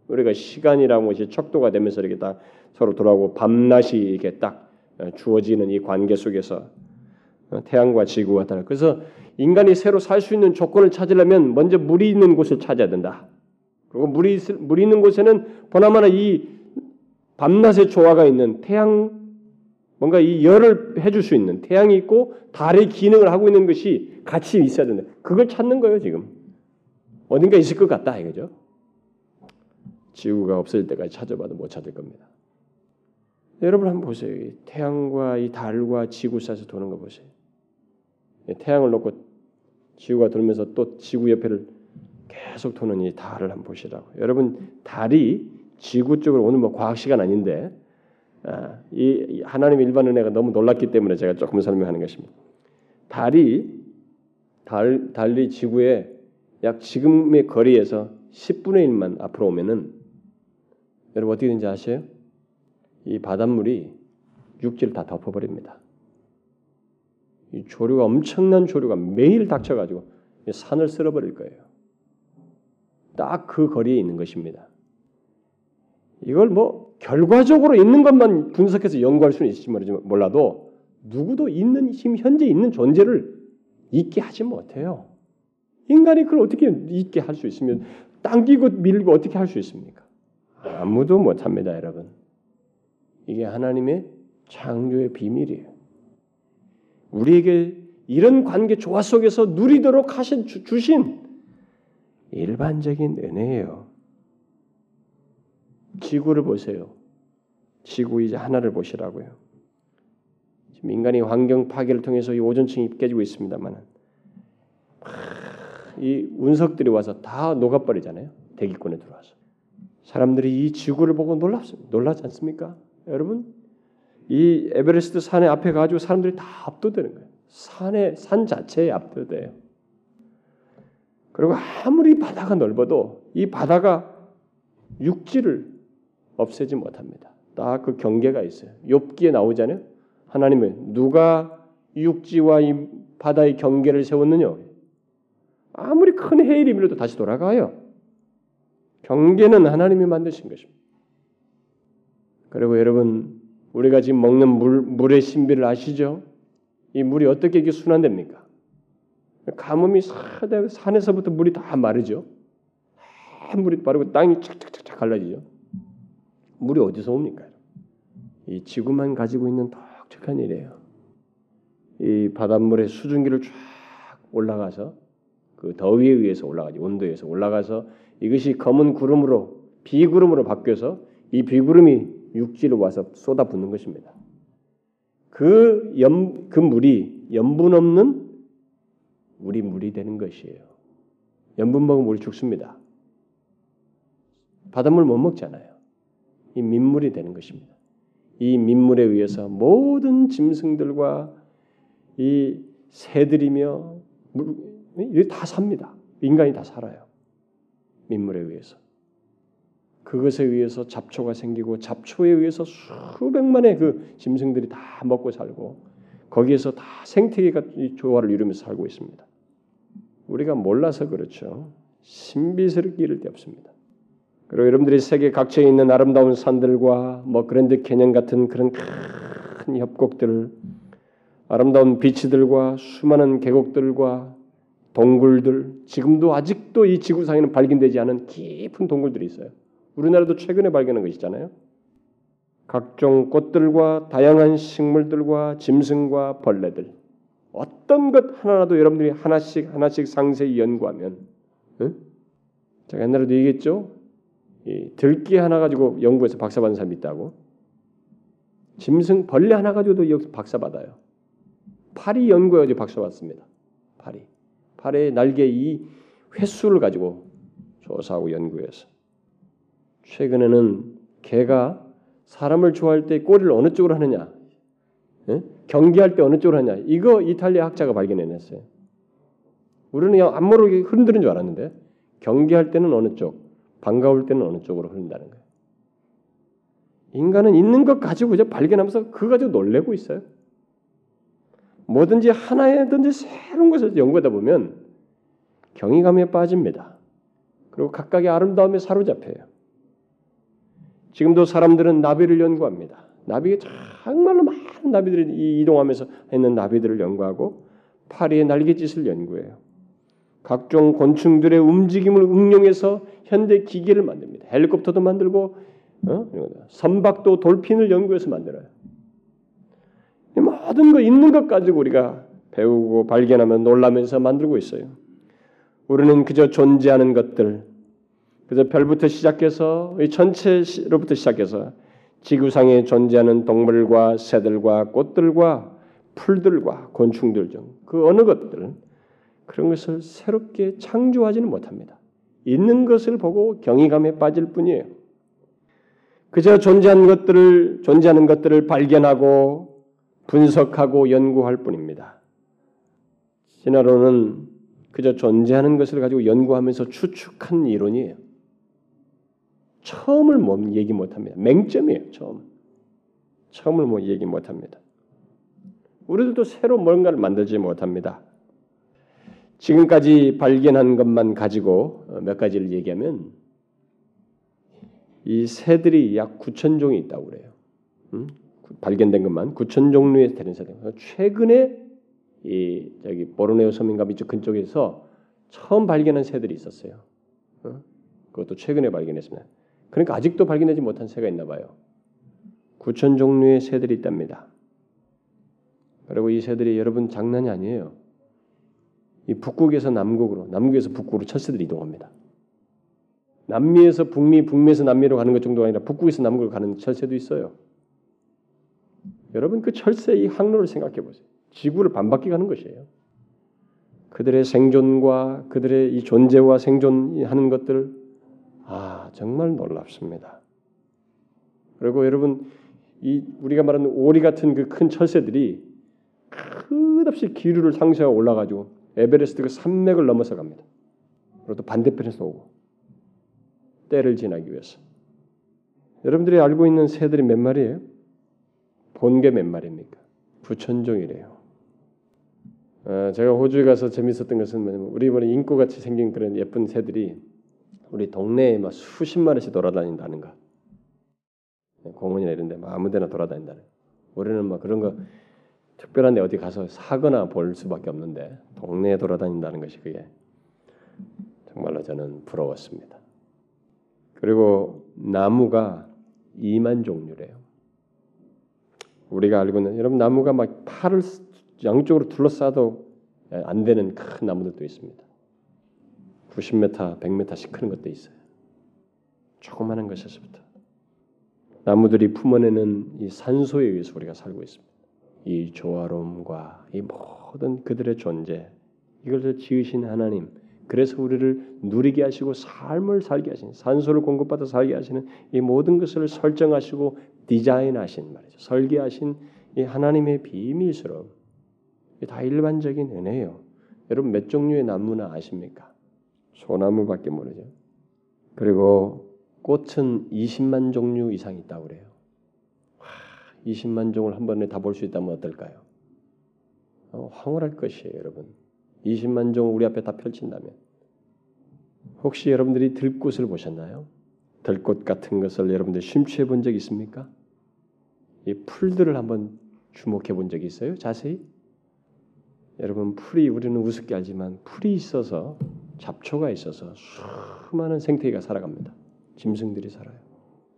우리가 시간이라는 것이 척도가 되면서 이렇게 딱 서로 돌아오고 밤낮이 이렇게 딱 어, 주어지는 이 관계 속에서 어, 태양과 지구가 달라. 그래서 인간이 새로 살 수 있는 조건을 찾으려면 먼저 물이 있는 곳을 찾아야 된다. 그리고 물이 물이 있는 곳에는 보나마나 이 밤낮의 조화가 있는 태양 뭔가 이 열을 해줄 수 있는 태양이 있고 달의 기능을 하고 있는 것이 같이 있어야 된다. 그걸 찾는 거예요 지금. 어딘가 있을 것 같다 이거죠. 지구가 없을 때까지 찾아봐도 못 찾을 겁니다. 여러분 한번 보세요. 태양과 이 달과 지구 사이에서 도는 거 보세요. 태양을 놓고 지구가 돌면서 또 지구 옆에를 계속 도는 이 달을 한번 보시라고. 여러분 달이 지구 쪽으로 오늘 뭐 과학 시간 아닌데 아, 이 하나님 일반 은혜가 너무 놀랐기 때문에 제가 조금 설명하는 것입니다. 달이 달 달이 지구에 약 지금의 거리에서 10분의 1만 앞으로 오면은 여러분 어떻게 되는지 아세요? 이 바닷물이 육지를 다 덮어버립니다. 이 조류가 엄청난 조류가 매일 닥쳐가지고 산을 쓸어버릴 거예요. 딱 그 거리에 있는 것입니다. 이걸 뭐 결과적으로 있는 것만 분석해서 연구할 수는 있을지 몰라도 누구도 있는 지금 현재 있는 존재를 있게 하지 못해요. 인간이 그걸 어떻게 있게 할 수 있으면 당기고 밀고 어떻게 할 수 있습니까? 아무도 못합니다, 여러분. 이게 하나님의 창조의 비밀이에요. 우리에게 이런 관계 조화 속에서 누리도록 하신 주신 일반적인 은혜예요. 지구를 보세요. 지구 이제 하나를 보시라고요. 지금 인간이 환경 파괴를 통해서 이 오존층이 깨지고 있습니다만 이 운석들이 와서 다 녹아버리잖아요. 대기권에 들어와서 사람들이 이 지구를 보고 놀랍습니다. 놀라지 않습니까? 여러분 이 에베레스트 산에 앞에 가지고 사람들이 다 압도되는 거예요. 산에 산 자체에 압도돼요. 그리고 아무리 바다가 넓어도 이 바다가 육지를 없애지 못합니다. 딱 그 경계가 있어요. 욥기에 나오잖아요. 하나님은 누가 육지와 이 바다의 경계를 세웠느냐? 아무리 큰 해일이 밀어도 다시 돌아가요. 경계는 하나님이 만드신 것입니다. 그리고 여러분 우리가 지금 먹는 물 물의 신비를 아시죠? 이 물이 어떻게 이렇게 순환됩니까? 가뭄이 산에서부터 물이 다 마르죠. 물이 마르고 땅이 착착착착 갈라지죠. 물이 어디서 옵니까? 이 지구만 가지고 있는 독특한 일이에요. 이 바닷물의 수증기를 쫙 올라가서 그 더위에 의해서 올라가지 온도에서 올라가서 이것이 검은 구름으로 비구름으로 바뀌어서 이 비구름이 육지로 와서 쏟아붓는 것입니다. 그, 염, 그 물이 염분 없는 우리 물이 되는 것이에요. 염분 먹으면 우리 죽습니다. 바닷물 못 먹잖아요. 이 민물이 되는 것입니다. 이 민물에 의해서 모든 짐승들과 이 새들이며 물, 다 삽니다. 인간이 다 살아요. 민물에 의해서. 그것에 의해서 잡초가 생기고 잡초에 의해서 수백만의 그 짐승들이 다 먹고 살고 거기에서 다 생태계가 조화를 이루면서 살고 있습니다. 우리가 몰라서 그렇죠. 신비스럽게 이를 데 없습니다. 그리고 여러분들이 세계 각처에 있는 아름다운 산들과 뭐 그랜드 캐년 같은 그런 큰 협곡들, 아름다운 비치들과 수많은 계곡들과 동굴들, 지금도 아직도 이 지구상에는 발견되지 않은 깊은 동굴들이 있어요. 우리나라도 최근에 발견한 것이잖아요. 각종 꽃들과 다양한 식물들과 짐승과 벌레들 어떤 것 하나라도 여러분들이 하나씩 하나씩 상세히 연구하면 응? 제가 옛날에도 얘기했죠. 이 들기 하나 가지고 연구해서 박사 받은 사람이 있다고. 짐승 벌레 하나 가지고도 여기서 박사 받아요. 파리 연구에 박사 받습니다. 파리. 파리의 날개 이 횟수를 가지고 조사하고 연구해서 최근에는 개가 사람을 좋아할 때 꼬리를 어느 쪽으로 하느냐, 예? 경계할 때 어느 쪽으로 하냐, 이거 이탈리아 학자가 발견해냈어요. 우리는 그냥 안 모르게 흔드는 줄 알았는데 경계할 때는 어느 쪽, 반가울 때는 어느 쪽으로 흐른다는 거예요. 인간은 있는 것 가지고 이제 발견하면서 그거 가지고 놀래고 있어요. 뭐든지 하나에든지 새로운 것을 연구하다 보면 경이감에 빠집니다. 그리고 각각의 아름다움에 사로잡혀요. 지금도 사람들은 나비를 연구합니다. 나비 정말로 많은 나비들이 이동하면서 있는 나비들을 연구하고 파리의 날갯짓을 연구해요. 각종 곤충들의 움직임을 응용해서 현대 기계를 만듭니다. 헬리콥터도 만들고 어? 선박도 돌핀을 연구해서 만들어요. 모든 거 있는 것 가지고 우리가 배우고 발견하면 놀라면서 만들고 있어요. 우리는 그저 존재하는 것들, 그래서 별부터 시작해서 이 전체로부터 시작해서 지구상에 존재하는 동물과 새들과 꽃들과 풀들과 곤충들 중 그 어느 것들 그런 것을 새롭게 창조하지는 못합니다. 있는 것을 보고 경이감에 빠질 뿐이에요. 그저 존재하는 것들을 존재하는 것들을 발견하고 분석하고 연구할 뿐입니다. 진화론은 그저 존재하는 것을 가지고 연구하면서 추측한 이론이에요. 처음을 뭐 얘기 못합니다. 맹점이에요. 처음. 처음을 뭐 얘기 못합니다. 우리들도 새로 뭔가를 만들지 못합니다. 지금까지 발견한 것만 가지고 어, 몇 가지를 얘기하면 이 새들이 약 9천 종이 있다고 그래요. 음? 발견된 것만 9천 종류의 되는 새들. 최근에 이 저기 보르네오 섬인가 이쪽 근쪽에서 처음 발견한 새들이 있었어요. 어? 그것도 최근에 발견했습니다. 그러니까 아직도 발견되지 못한 새가 있나 봐요. 9천 종류의 새들이 있답니다. 그리고 이 새들이 여러분 장난이 아니에요. 이 북극에서 남극으로, 남극에서 북극으로 철새들이 이동합니다. 남미에서 북미, 북미에서 남미로 가는 것 정도가 아니라 북극에서 남극으로 가는 철새도 있어요. 여러분 그 철새의 항로를 생각해 보세요. 지구를 반바퀴 가는 것이에요. 그들의 생존과 그들의 이 존재와 생존하는 것들 아 정말 놀랍습니다. 그리고 여러분 이 우리가 말하는 오리 같은 그 큰 철새들이 끝없이 기류를 상쇄하고 올라가지고 에베레스트 그 산맥을 넘어서 갑니다. 그리고 또 반대편에서 오고 때를 지나기 위해서. 여러분들이 알고 있는 새들이 몇 마리예요? 본게 몇 마리입니까? 부천종이래요. 어, 제가 호주에 가서 재밌었던 것은 뭐냐면 우리 보는 인꼬같이 생긴 그런 예쁜 새들이 우리 동네에 막 수십 마리씩 돌아다닌다는 거. 공원이나 이런 데막 아무데나 돌아다닌다는 거. 우리는 막 그런 거 특별한 데 어디 가서 사거나 볼 수밖에 없는데 동네에 돌아다닌다는 것이 그게 정말로 저는 부러웠습니다. 그리고 나무가 2만 종류래요. 우리가 알고 있는 여러분 나무가 막 팔을 양쪽으로 둘러싸도 안 되는 큰 나무들도 있습니다. 90m, 100m씩 크는 것도 있어요. 조그마한 것에서부터 나무들이 품어내는 이 산소에 의해서 우리가 살고 있습니다. 이 조화로움과 이 모든 그들의 존재 이걸 지으신 하나님 그래서 우리를 누리게 하시고 삶을 살게 하신 산소를 공급받아 살게 하시는 이 모든 것을 설정하시고 디자인하신 말이죠. 설계하신 이 하나님의 비밀스러움 다 일반적인 은혜예요. 여러분 몇 종류의 나무나 아십니까? 소나무밖에 모르죠. 그리고 꽃은 20만 종류 이상 있다고 그래요. 20만 종을 한 번에 다 볼 수 있다면 어떨까요? 어, 황홀할 것이에요, 여러분. 20만 종 우리 앞에 다 펼친다면 혹시 여러분들이 들꽃을 보셨나요? 들꽃 같은 것을 여러분들 심취해 본 적 있습니까? 이 풀들을 한번 주목해 본 적이 있어요? 자세히? 여러분 풀이 우리는 우습게 알지만 풀이 있어서 잡초가 있어서 수많은 생태계가 살아갑니다. 짐승들이 살아요.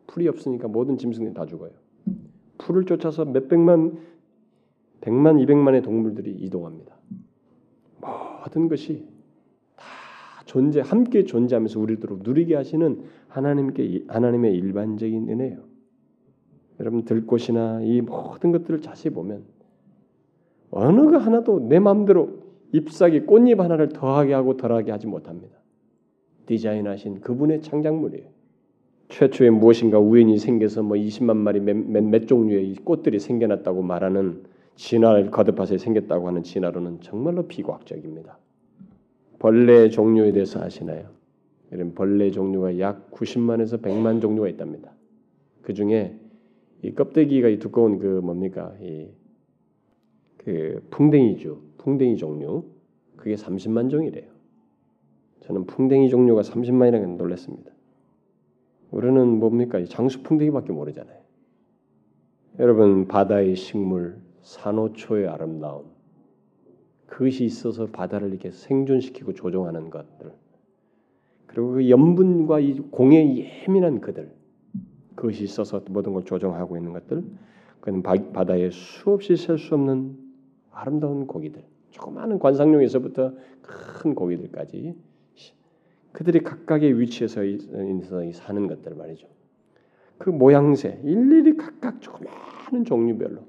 풀이 없으니까 모든 짐승들이 다 죽어요. 풀을 쫓아서 몇 백만, 백만, 이백만의 동물들이 이동합니다. 모든 것이 다 존재 함께 존재하면서 우리들을 누리게 하시는 하나님께 하나님의 일반적인 은혜예요. 여러분 들꽃이나 이 모든 것들을 자세히 보면 어느 거 하나도 내 마음대로 잎사귀 꽃잎 하나를 더하게 하고 덜하게 하지 못합니다. 디자인하신 그분의 창작물이에요. 최초에 무엇인가 우연히 생겨서 뭐 20만 마리 몇, 몇, 몇 종류의 꽃들이 생겨났다고 말하는 진화를 거듭해서 생겼다고 하는 진화로는 정말로 비과학적입니다. 벌레 종류에 대해서 아시나요? 이런 벌레 종류가 약 90만에서 100만 종류가 있답니다. 그 중에 이 껍데기가 이 두꺼운 그 뭡니까 이 그 풍뎅이주, 풍뎅이 종류 그게 30만 종이래요. 저는 풍뎅이 종류가 30만이라는 놀랐습니다. 우리는 뭡니까 장수 풍뎅이밖에 모르잖아요. 여러분 바다의 식물, 산호초의 아름다움, 그것이 있어서 바다를 이렇게 생존시키고 조종하는 것들, 그리고 그 염분과 이 공에 예민한 그들, 그것이 있어서 모든 걸 조정하고 있는 것들, 그는 바다에 수없이 셀 수 없는 아름다운 고기들, 조그마한 관상용에서부터 큰 고기들까지 그들이 각각의 위치에서 사는 것들 말이죠. 그 모양새 일일이 각각 조그마한 종류별로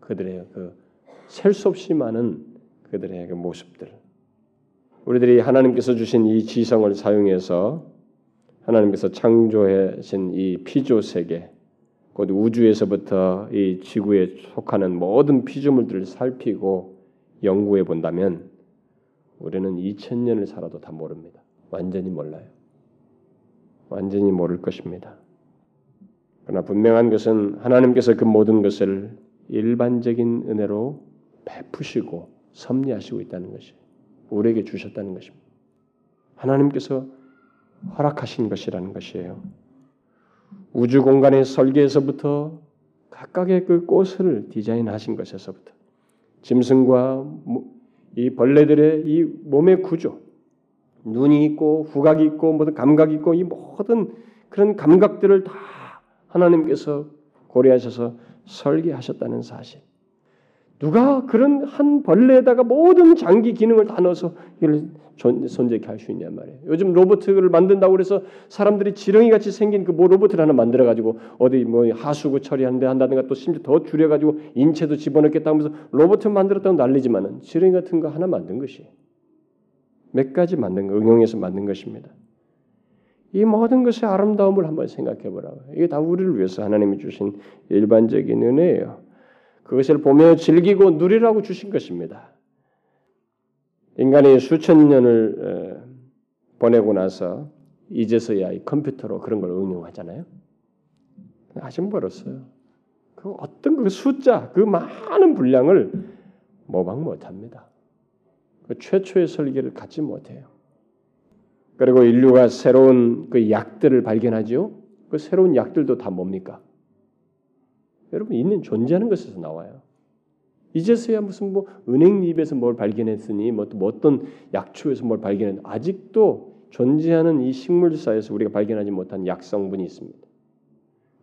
그들의 그 셀 수 없이 많은 그들의 그 모습들. 우리들이 하나님께서 주신 이 지성을 사용해서 하나님께서 창조하신 이 피조 세계, 곧 우주에서부터 이 지구에 속하는 모든 피조물들을 살피고 연구해 본다면 우리는 2000년을 살아도 다 모릅니다. 완전히 몰라요. 완전히 모를 것입니다. 그러나 분명한 것은 하나님께서 그 모든 것을 일반적인 은혜로 베푸시고 섭리하시고 있다는 것이 우리에게 주셨다는 것입니다. 하나님께서 허락하신 것이라는 것이에요. 우주 공간의 설계에서부터 각각의 그 꽃을 디자인하신 것에서부터 짐승과 이 벌레들의 이 몸의 구조, 눈이 있고 후각이 있고 모든 감각이 있고 이 모든 그런 감각들을 다 하나님께서 고려하셔서 설계하셨다는 사실. 누가 그런 한 벌레에다가 모든 장기 기능을 다 넣어서 이걸 손재게 할 수 있냐 말이에요. 요즘 로봇을 만든다고 그래서 사람들이 지렁이 같이 생긴 그 뭐 로봇을 하나 만들어 가지고 어디 뭐 하수구 처리하는데 한다든가 또 심지어 더 줄여 가지고 인체도 집어넣겠다 하면서 로봇을 만들었다고 난리지만은 지렁이 같은 거 하나 만든 것이 몇 가지 만든 거 응용해서 만든 것입니다. 이 모든 것의 아름다움을 한번 생각해 보라고. 이게 다 우리를 위해서 하나님이 주신 일반적인 은혜예요. 그것을 보며 즐기고 누리라고 주신 것입니다. 인간이 수천 년을 보내고 나서 이제서야 이 컴퓨터로 그런 걸 응용하잖아요. 아직 멀었어요. 그 어떤 그 숫자, 그 많은 분량을 모방 못합니다. 그 최초의 설계를 갖지 못해요. 그리고 인류가 새로운 그 약들을 발견하죠. 그 새로운 약들도 다 뭡니까? 여러분 있는 존재하는 것에서 나와요. 이제서야 무슨 뭐 은행잎에서 뭘 발견했으니 뭐, 뭐 어떤 약초에서 뭘 발견했 아직도 존재하는 이 식물사에서 우리가 발견하지 못한 약 성분이 있습니다.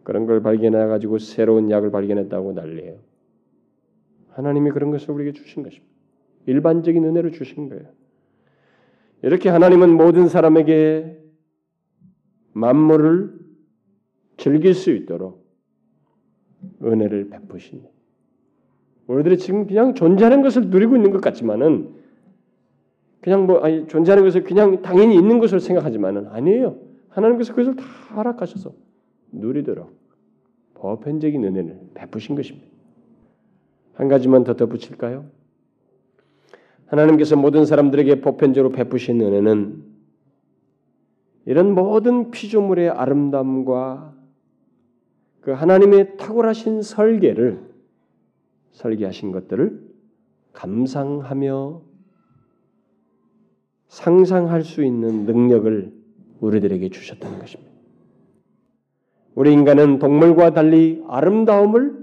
그런 걸 발견해 가지고 새로운 약을 발견했다고 난리예요. 하나님이 그런 것을 우리에게 주신 것입니다. 일반적인 은혜를 주신 거예요. 이렇게 하나님은 모든 사람에게 만물을 즐길 수 있도록 은혜를 베푸신 우리들이 지금 그냥 존재하는 것을 누리고 있는 것 같지만은 그냥 뭐 아니 존재하는 것을 그냥 당연히 있는 것을 생각하지만은 아니에요. 하나님께서 그것을 다 허락하셔서 누리도록 보편적인 은혜를 베푸신 것입니다. 한 가지만 더 덧붙일까요? 하나님께서 모든 사람들에게 보편적으로 베푸신 은혜는 이런 모든 피조물의 아름다움과 그 하나님의 탁월하신 설계를 설계하신 것들을 감상하며 상상할 수 있는 능력을 우리들에게 주셨다는 것입니다. 우리 인간은 동물과 달리 아름다움을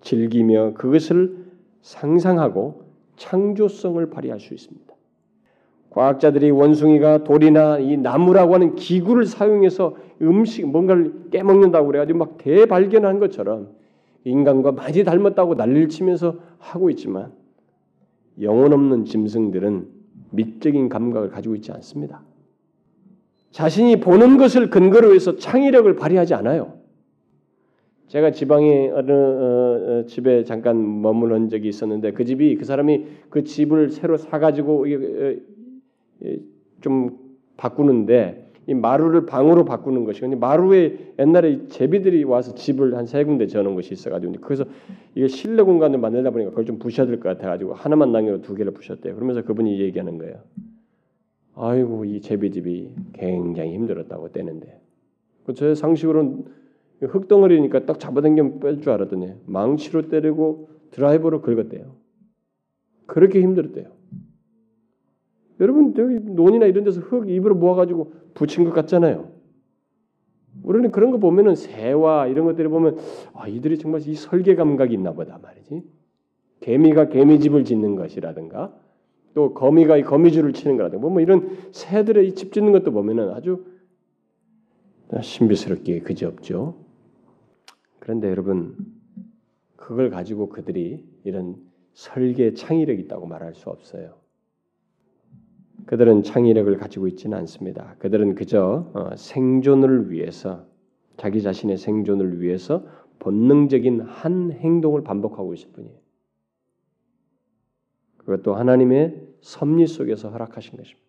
즐기며 그것을 상상하고 창조성을 발휘할 수 있습니다. 과학자들이 원숭이가 돌이나 이 나무라고 하는 기구를 사용해서 음식 뭔가를 깨먹는다고 그래가지고 막 대발견한 것처럼 인간과 많이 닮았다고 난리를 치면서 하고 있지만 영혼 없는 짐승들은 미적인 감각을 가지고 있지 않습니다. 자신이 보는 것을 근거로 해서 창의력을 발휘하지 않아요. 제가 지방에 어느 어, 어, 집에 잠깐 머무른 적이 있었는데 그 집이 그 사람이 그 집을 새로 사가지고 좀 바꾸는데 이 마루를 방으로 바꾸는 것이 근데 마루에 옛날에 제비들이 와서 집을 한 세 군데 저는 것이 있어가지고 그래서 이게 실내 공간을 만들다 보니까 그걸 좀 부셔야 될 것 같아가지고 하나만 남겨놓고 두 개를 부셨대요. 그러면서 그분이 얘기하는 거예요. 아이고 이 제비집이 굉장히 힘들었다고 떼는데 제 상식으로는 흙덩어리니까 딱 잡아당기면 뺄 줄 알았더니 망치로 때리고 드라이버로 긁었대요. 그렇게 힘들었대요. 여러분 여기 논이나 이런 데서 흙 입으로 모아가지고 붙인 것 같잖아요. 우리는 그런 거 보면은 새와 이런 것들을 보면 아 이들이 정말 이 설계 감각이 있나 보다 말이지. 개미가 개미집을 짓는 것이라든가 또 거미가 이 거미줄을 치는 거라든가 뭐 이런 새들의 집 짓는 것도 보면은 아주 신비스럽게 그지없죠. 그런데 여러분 그걸 가지고 그들이 이런 설계 창의력이 있다고 말할 수 없어요. 그들은 창의력을 가지고 있지는 않습니다. 그들은 그저 어, 생존을 위해서 자기 자신의 생존을 위해서 본능적인 한 행동을 반복하고 있을 뿐이에요. 그것도 하나님의 섭리 속에서 허락하신 것입니다.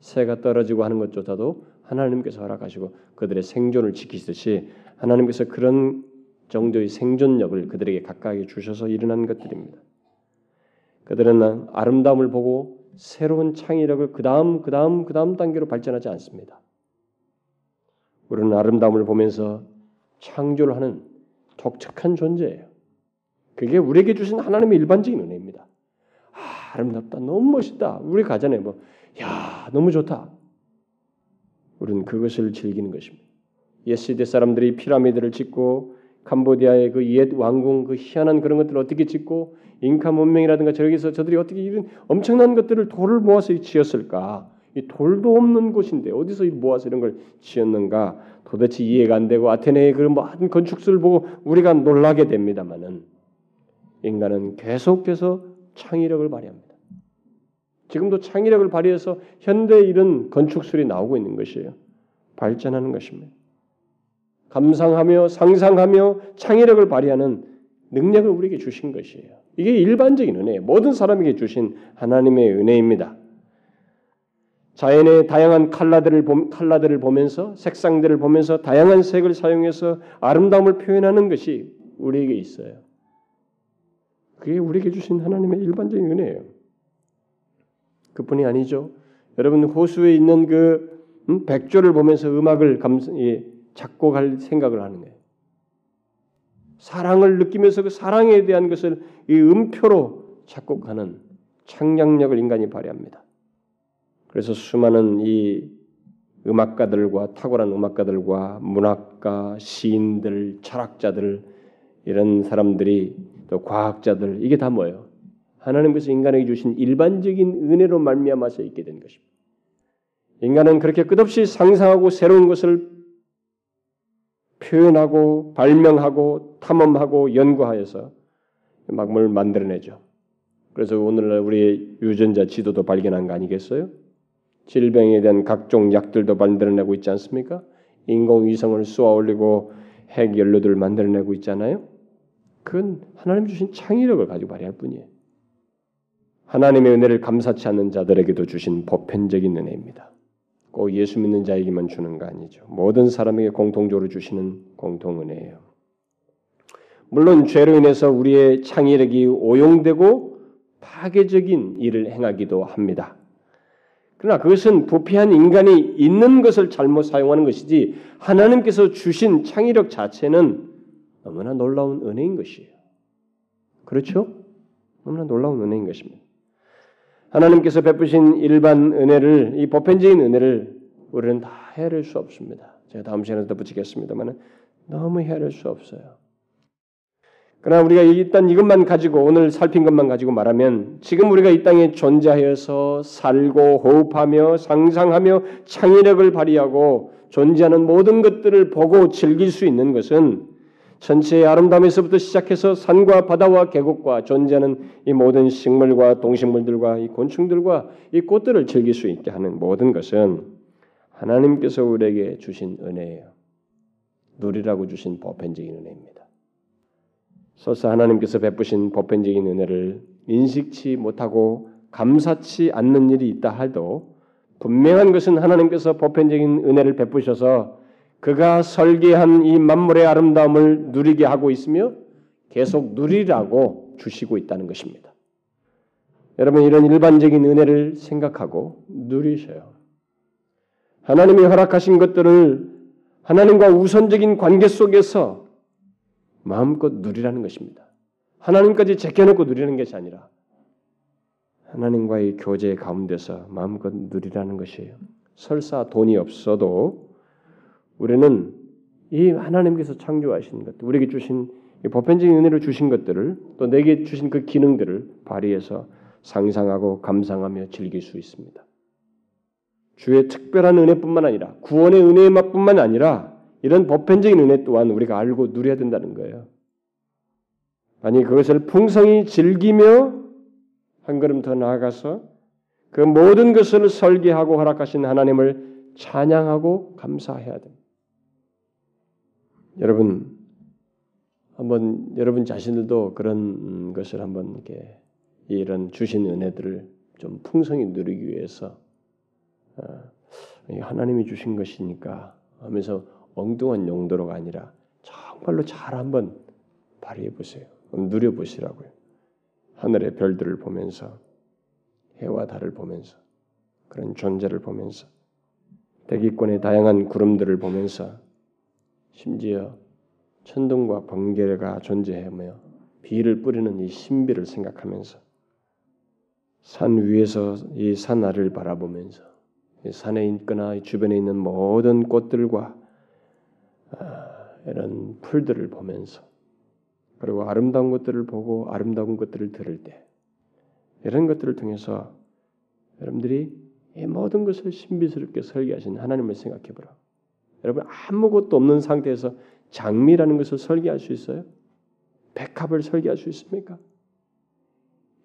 새가 떨어지고 하는 것조차도 하나님께서 허락하시고 그들의 생존을 지키듯이 하나님께서 그런 정도의 생존력을 그들에게 가까이 주셔서 일어난 것들입니다. 그들은 아름다움을 보고 새로운 창의력을 그 다음 그 다음 그 다음 단계로 발전하지 않습니다. 우리는 아름다움을 보면서 창조를 하는 독특한 존재예요. 그게 우리에게 주신 하나님의 일반적인 은혜입니다. 아, 름답다 너무 멋있다. 우리 가잖아요. 뭐, 야, 너무 좋다. 우리는 그것을 즐기는 것입니다. 옛 시대 사람들이 피라미드를 짓고 캄보디아의 그 옛 왕궁 그 희한한 그런 것들을 어떻게 짓고 잉카 문명이라든가 저기서 저들이 어떻게 이런 엄청난 것들을 돌을 모아서 지었을까? 이 돌도 없는 곳인데 어디서 모아서 이런 걸 지었는가? 도대체 이해가 안 되고 아테네의 그런 뭐 건축술을 보고 우리가 놀라게 됩니다만은 인간은 계속해서 창의력을 발휘합니다. 지금도 창의력을 발휘해서 현대 이런 건축술이 나오고 있는 것이에요. 발전하는 것입니다. 감상하며 상상하며 창의력을 발휘하는 능력을 우리에게 주신 것이에요. 이게 일반적인 은혜예요. 모든 사람에게 주신 하나님의 은혜입니다. 자연의 다양한 칼라들을 칼라들을 보면서 색상들을 보면서 다양한 색을 사용해서 아름다움을 표현하는 것이 우리에게 있어요. 그게 우리에게 주신 하나님의 일반적인 은혜예요. 그뿐이 아니죠. 여러분 호수에 있는 그 음? 백조를 보면서 음악을 감, 예, 작곡할 생각을 하는 거예요. 사랑을 느끼면서 그 사랑에 대한 것을 이 음표로 작곡하는 창작력을 인간이 발휘합니다. 그래서 수많은 이 음악가들과 탁월한 음악가들과 문학가, 시인들, 철학자들 이런 사람들이 또 과학자들 이게 다 뭐예요? 하나님께서 인간에게 주신 일반적인 은혜로 말미암아서 있게 된 것입니다. 인간은 그렇게 끝없이 상상하고 새로운 것을 표현하고 발명하고 탐험하고 연구하여서 막뭘 만들어내죠. 그래서 오늘날 우리 유전자 지도도 발견한 거 아니겠어요? 질병에 대한 각종 약들도 만들어내고 있지 않습니까? 인공위성을 쏘아 올리고 핵 연료들을 만들어내고 있잖아요. 그건 하나님 주신 창의력을 가지고 발휘할 뿐이에요. 하나님의 은혜를 감사치 않는 자들에게도 주신 보편적인 은혜입니다. 꼭 예수 믿는 자에게만 주는 거 아니죠. 모든 사람에게 공통적으로 주시는 공통 은혜예요. 물론 죄로 인해서 우리의 창의력이 오용되고 파괴적인 일을 행하기도 합니다. 그러나 그것은 부패한 인간이 있는 것을 잘못 사용하는 것이지 하나님께서 주신 창의력 자체는 너무나 놀라운 은혜인 것이에요. 그렇죠? 너무나 놀라운 은혜인 것입니다. 하나님께서 베푸신 일반 은혜를 이 보편적인 은혜를 우리는 다 헤아릴 수 없습니다. 제가 다음 시간에 덧붙이겠습니다만 너무 헤아릴 수 없어요. 그러나 우리가 일단 이것만 가지고 오늘 살핀 것만 가지고 말하면 지금 우리가 이 땅에 존재하여서 살고 호흡하며 상상하며 창의력을 발휘하고 존재하는 모든 것들을 보고 즐길 수 있는 것은 전체의 아름다움에서부터 시작해서 산과 바다와 계곡과 존재하는 이 모든 식물과 동식물들과 이 곤충들과 이 꽃들을 즐길 수 있게 하는 모든 것은 하나님께서 우리에게 주신 은혜예요. 누리라고 주신 보편적인 은혜입니다. 설사 하나님께서 베푸신 보편적인 은혜를 인식치 못하고 감사치 않는 일이 있다 해도 분명한 것은 하나님께서 보편적인 은혜를 베푸셔서 그가 설계한 이 만물의 아름다움을 누리게 하고 있으며 계속 누리라고 주시고 있다는 것입니다. 여러분 이런 일반적인 은혜를 생각하고 누리셔요. 하나님이 허락하신 것들을 하나님과 우선적인 관계 속에서 마음껏 누리라는 것입니다. 하나님까지 제껴놓고 누리는 것이 아니라 하나님과의 교제 가운데서 마음껏 누리라는 것이에요. 설사 돈이 없어도 우리는 이 하나님께서 창조하신 것, 우리에게 주신 보편적인 은혜를 주신 것들을 또 내게 주신 그 기능들을 발휘해서 상상하고 감상하며 즐길 수 있습니다. 주의 특별한 은혜뿐만 아니라 구원의 은혜의 맛뿐만 아니라 이런 보편적인 은혜 또한 우리가 알고 누려야 된다는 거예요. 아니 그것을 풍성히 즐기며 한 걸음 더 나아가서 그 모든 것을 설계하고 허락하신 하나님을 찬양하고 감사해야 됩니다. 여러분 한번 여러분 자신들도 그런 것을 한번 이렇게 이런 주신 은혜들을 좀 풍성히 누리기 위해서 어, 하나님이 주신 것이니까 하면서 엉뚱한 용도로가 아니라 정말로 잘 한번 발휘해 보세요. 누려 보시라고요. 하늘의 별들을 보면서 해와 달을 보면서 그런 존재를 보면서 대기권의 다양한 구름들을 보면서 심지어 천둥과 번개가 존재하며 비를 뿌리는 이 신비를 생각하면서 산 위에서 이 산 아래를 바라보면서 산에 있거나 주변에 있는 모든 꽃들과 아, 이런 풀들을 보면서 그리고 아름다운 것들을 보고 아름다운 것들을 들을 때 이런 것들을 통해서 여러분들이 이 모든 것을 신비스럽게 설계하신 하나님을 생각해 보라. 여러분 아무것도 없는 상태에서 장미라는 것을 설계할 수 있어요? 백합을 설계할 수 있습니까?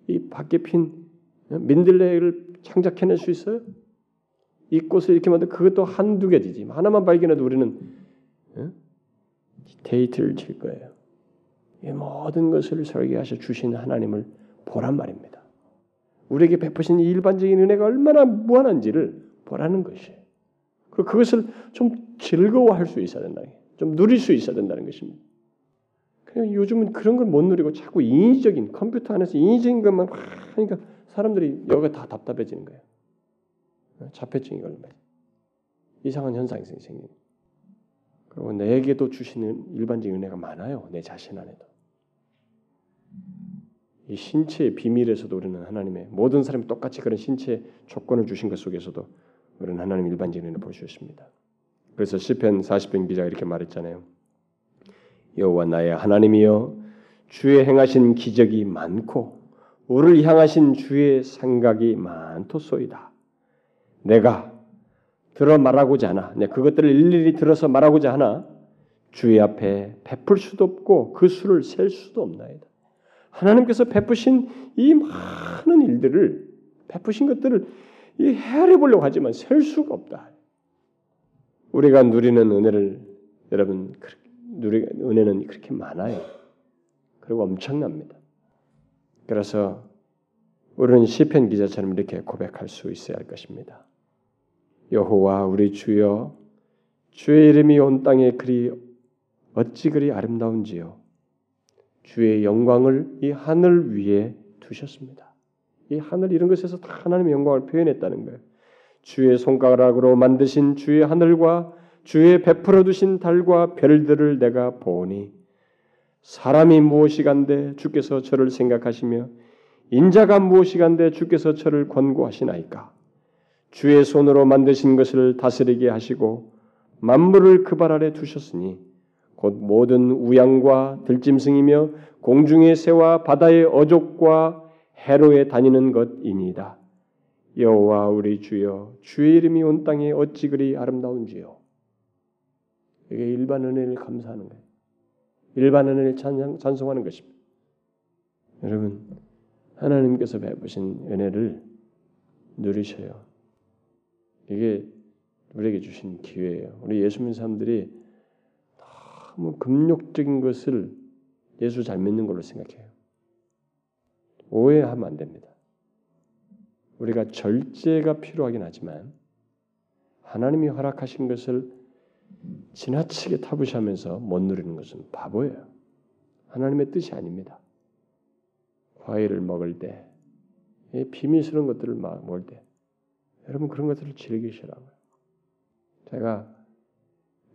이 밖에 핀 민들레를 창작해낼 수 있어요? 이 꽃을 이렇게 만들 그것도 한두 개지지 하나만 발견해도 우리는 데이트를 칠 거예요. 이 모든 것을 설계하셔 주신 하나님을 보란 말입니다. 우리에게 베푸신 이 일반적인 은혜가 얼마나 무한한지를 보라는 것이에요. 그리고 그것을 좀 즐거워할 수 있어야 된다. 좀 누릴 수 있어야 된다는 것입니다. 그냥 요즘은 그런 걸 못 누리고 자꾸 인위적인 컴퓨터 안에서 인위적인 것만 하니까 사람들이 여기가 다 답답해지는 거예요. 자폐증이 걸린 이상한 현상이 생기는. 그리고 내게도 주시는 일반적인 은혜가 많아요. 내 자신 안에도. 이 신체의 비밀에서도 우리는 하나님의 모든 사람이 똑같이 그런 신체 조건을 주신 것 속에서도 우리는 하나님 일반적인 은혜를 볼 수 있습니다. 그래서 시편 40편 기자가 이렇게 말했잖아요. 여호와 나의 하나님이여 주의 행하신 기적이 많고 우리를 향하신 주의 생각이 많도소이다. 내가 들어 말하고자 하나, 내 그것들을 일일이 들어서 말하고자 하나 주의 앞에 베풀 수도 없고 그 수를 셀 수도 없나이다. 하나님께서 베푸신 이 많은 일들을 베푸신 것들을 헤아려 보려고 하지만 셀 수가 없다. 우리가 누리는 은혜를 여러분 누리 은혜는 그렇게 많아요. 그리고 엄청납니다. 그래서 우리는 시편 기자처럼 이렇게 고백할 수 있어야 할 것입니다. 여호와 우리 주여 주의 이름이 온 땅에 그리 어찌 그리 아름다운지요 주의 영광을 이 하늘 위에 두셨습니다. 이 하늘 이런 것에서 다 하나님의 영광을 표현했다는 거예요. 주의 손가락으로 만드신 주의 하늘과 주의 베풀어 두신 달과 별들을 내가 보니 사람이 무엇이간데 주께서 저를 생각하시며 인자가 무엇이간데 주께서 저를 권고하시나이까 주의 손으로 만드신 것을 다스리게 하시고 만물을 그 발 아래 두셨으니 곧 모든 우양과 들짐승이며 공중의 새와 바다의 어족과 해로에 다니는 것이니이다. 여호와 우리 주여 주의 이름이 온 땅에 어찌 그리 아름다운지요. 이게 일반 은혜를 감사하는 거예요. 일반 은혜를 찬양, 찬송하는 것입니다. 여러분 하나님께서 베푸신 은혜를 누리셔요. 이게 우리에게 주신 기회예요. 우리 예수 믿는 사람들이 너무 금욕적인 것을 예수 잘 믿는 걸로 생각해요. 오해하면 안 됩니다. 우리가 절제가 필요하긴 하지만 하나님이 허락하신 것을 지나치게 타부시하면서 못 누리는 것은 바보예요. 하나님의 뜻이 아닙니다. 과일을 먹을 때, 비밀스러운 것들을 먹을 때, 여러분 그런 것들을 즐기시라고요. 제가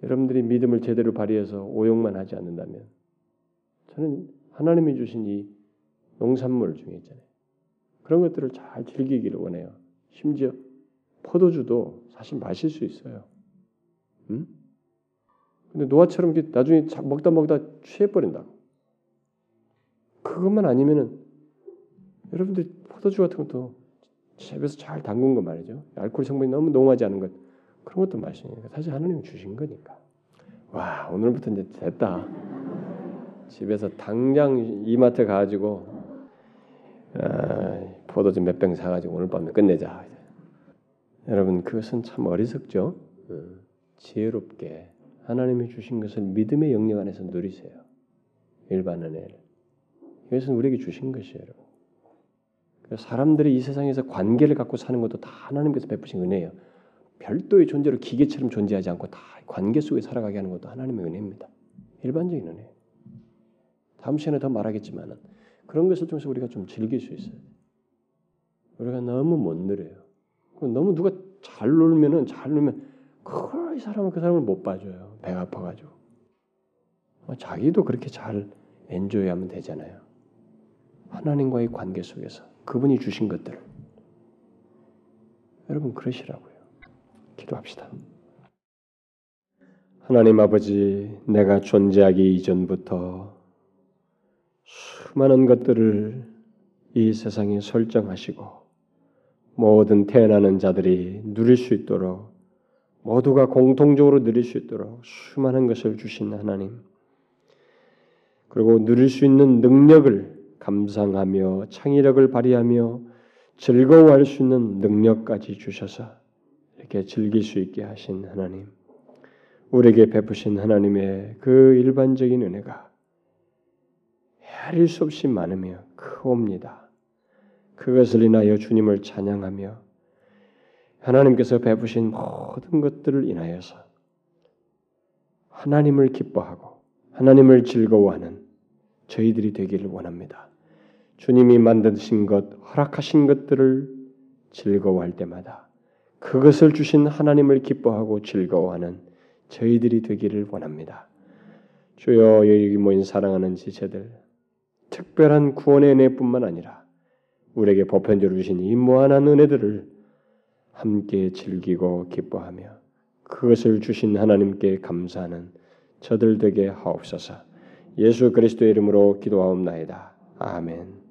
여러분들이 믿음을 제대로 발휘해서 오용만 하지 않는다면 저는 하나님이 주신 이 농산물 중에 있잖아요. 그런 것들을 잘 즐기기를 원해요. 심지어 포도주도 사실 마실 수 있어요. 음? 근데 노아처럼 나중에 먹다 먹다 취해버린다고. 그것만 아니면은 여러분들 포도주 같은 것도 집에서 잘 담근 거 말이죠. 알코올 성분이 너무 농하지 않은 것 그런 것도 마시니까 사실 하나님이 주신 거니까. 와 오늘부터 이제 됐다. 집에서 당장 이마트 가가지고 아, 포도주 몇 병 사가지고 오늘 밤에 끝내자. 여러분 그것은 참 어리석죠. 어, 지혜롭게 하나님이 주신 것을 믿음의 영역 안에서 누리세요. 일반 은혜를. 이것은 우리에게 주신 것이에요. 사람들이 이 세상에서 관계를 갖고 사는 것도 다 하나님께서 베푸신 은혜예요. 별도의 존재로 기계처럼 존재하지 않고 다 관계 속에 살아가게 하는 것도 하나님의 은혜입니다. 일반적인 은혜. 다음 시간에 더 말하겠지만은 그런 것을 통해서 우리가 좀 즐길 수 있어요. 우리가 너무 못 누려요. 너무 누가 잘 놀면은 잘 놀면 그이 사람은 그 사람을 못 봐줘요. 배가 아파가지고. 자기도 그렇게 잘 엔조이하면 되잖아요. 하나님과의 관계 속에서 그분이 주신 것들. 여러분 그러시라고요. 기도합시다. 하나님 아버지, 내가 존재하기 이전부터 수많은 것들을 이 세상에 설정하시고 모든 태어나는 자들이 누릴 수 있도록 모두가 공통적으로 누릴 수 있도록 수많은 것을 주신 하나님 그리고 누릴 수 있는 능력을 감상하며 창의력을 발휘하며 즐거워할 수 있는 능력까지 주셔서 이렇게 즐길 수 있게 하신 하나님, 우리에게 베푸신 하나님의 그 일반적인 은혜가 헤아릴 수 없이 많으며 크옵니다. 그것을 인하여 주님을 찬양하며 하나님께서 베푸신 모든 것들을 인하여서 하나님을 기뻐하고 하나님을 즐거워하는 저희들이 되기를 원합니다. 주님이 만드신 것, 허락하신 것들을 즐거워할 때마다 그것을 주신 하나님을 기뻐하고 즐거워하는 저희들이 되기를 원합니다. 주여 여기 모인 사랑하는 지체들 특별한 구원의 은혜뿐만 아니라 우리에게 보편적으로 주신 이 무한한 은혜들을 함께 즐기고 기뻐하며 그것을 주신 하나님께 감사하는 저들 되게 하옵소서. 예수 그리스도의 이름으로 기도하옵나이다. 아멘.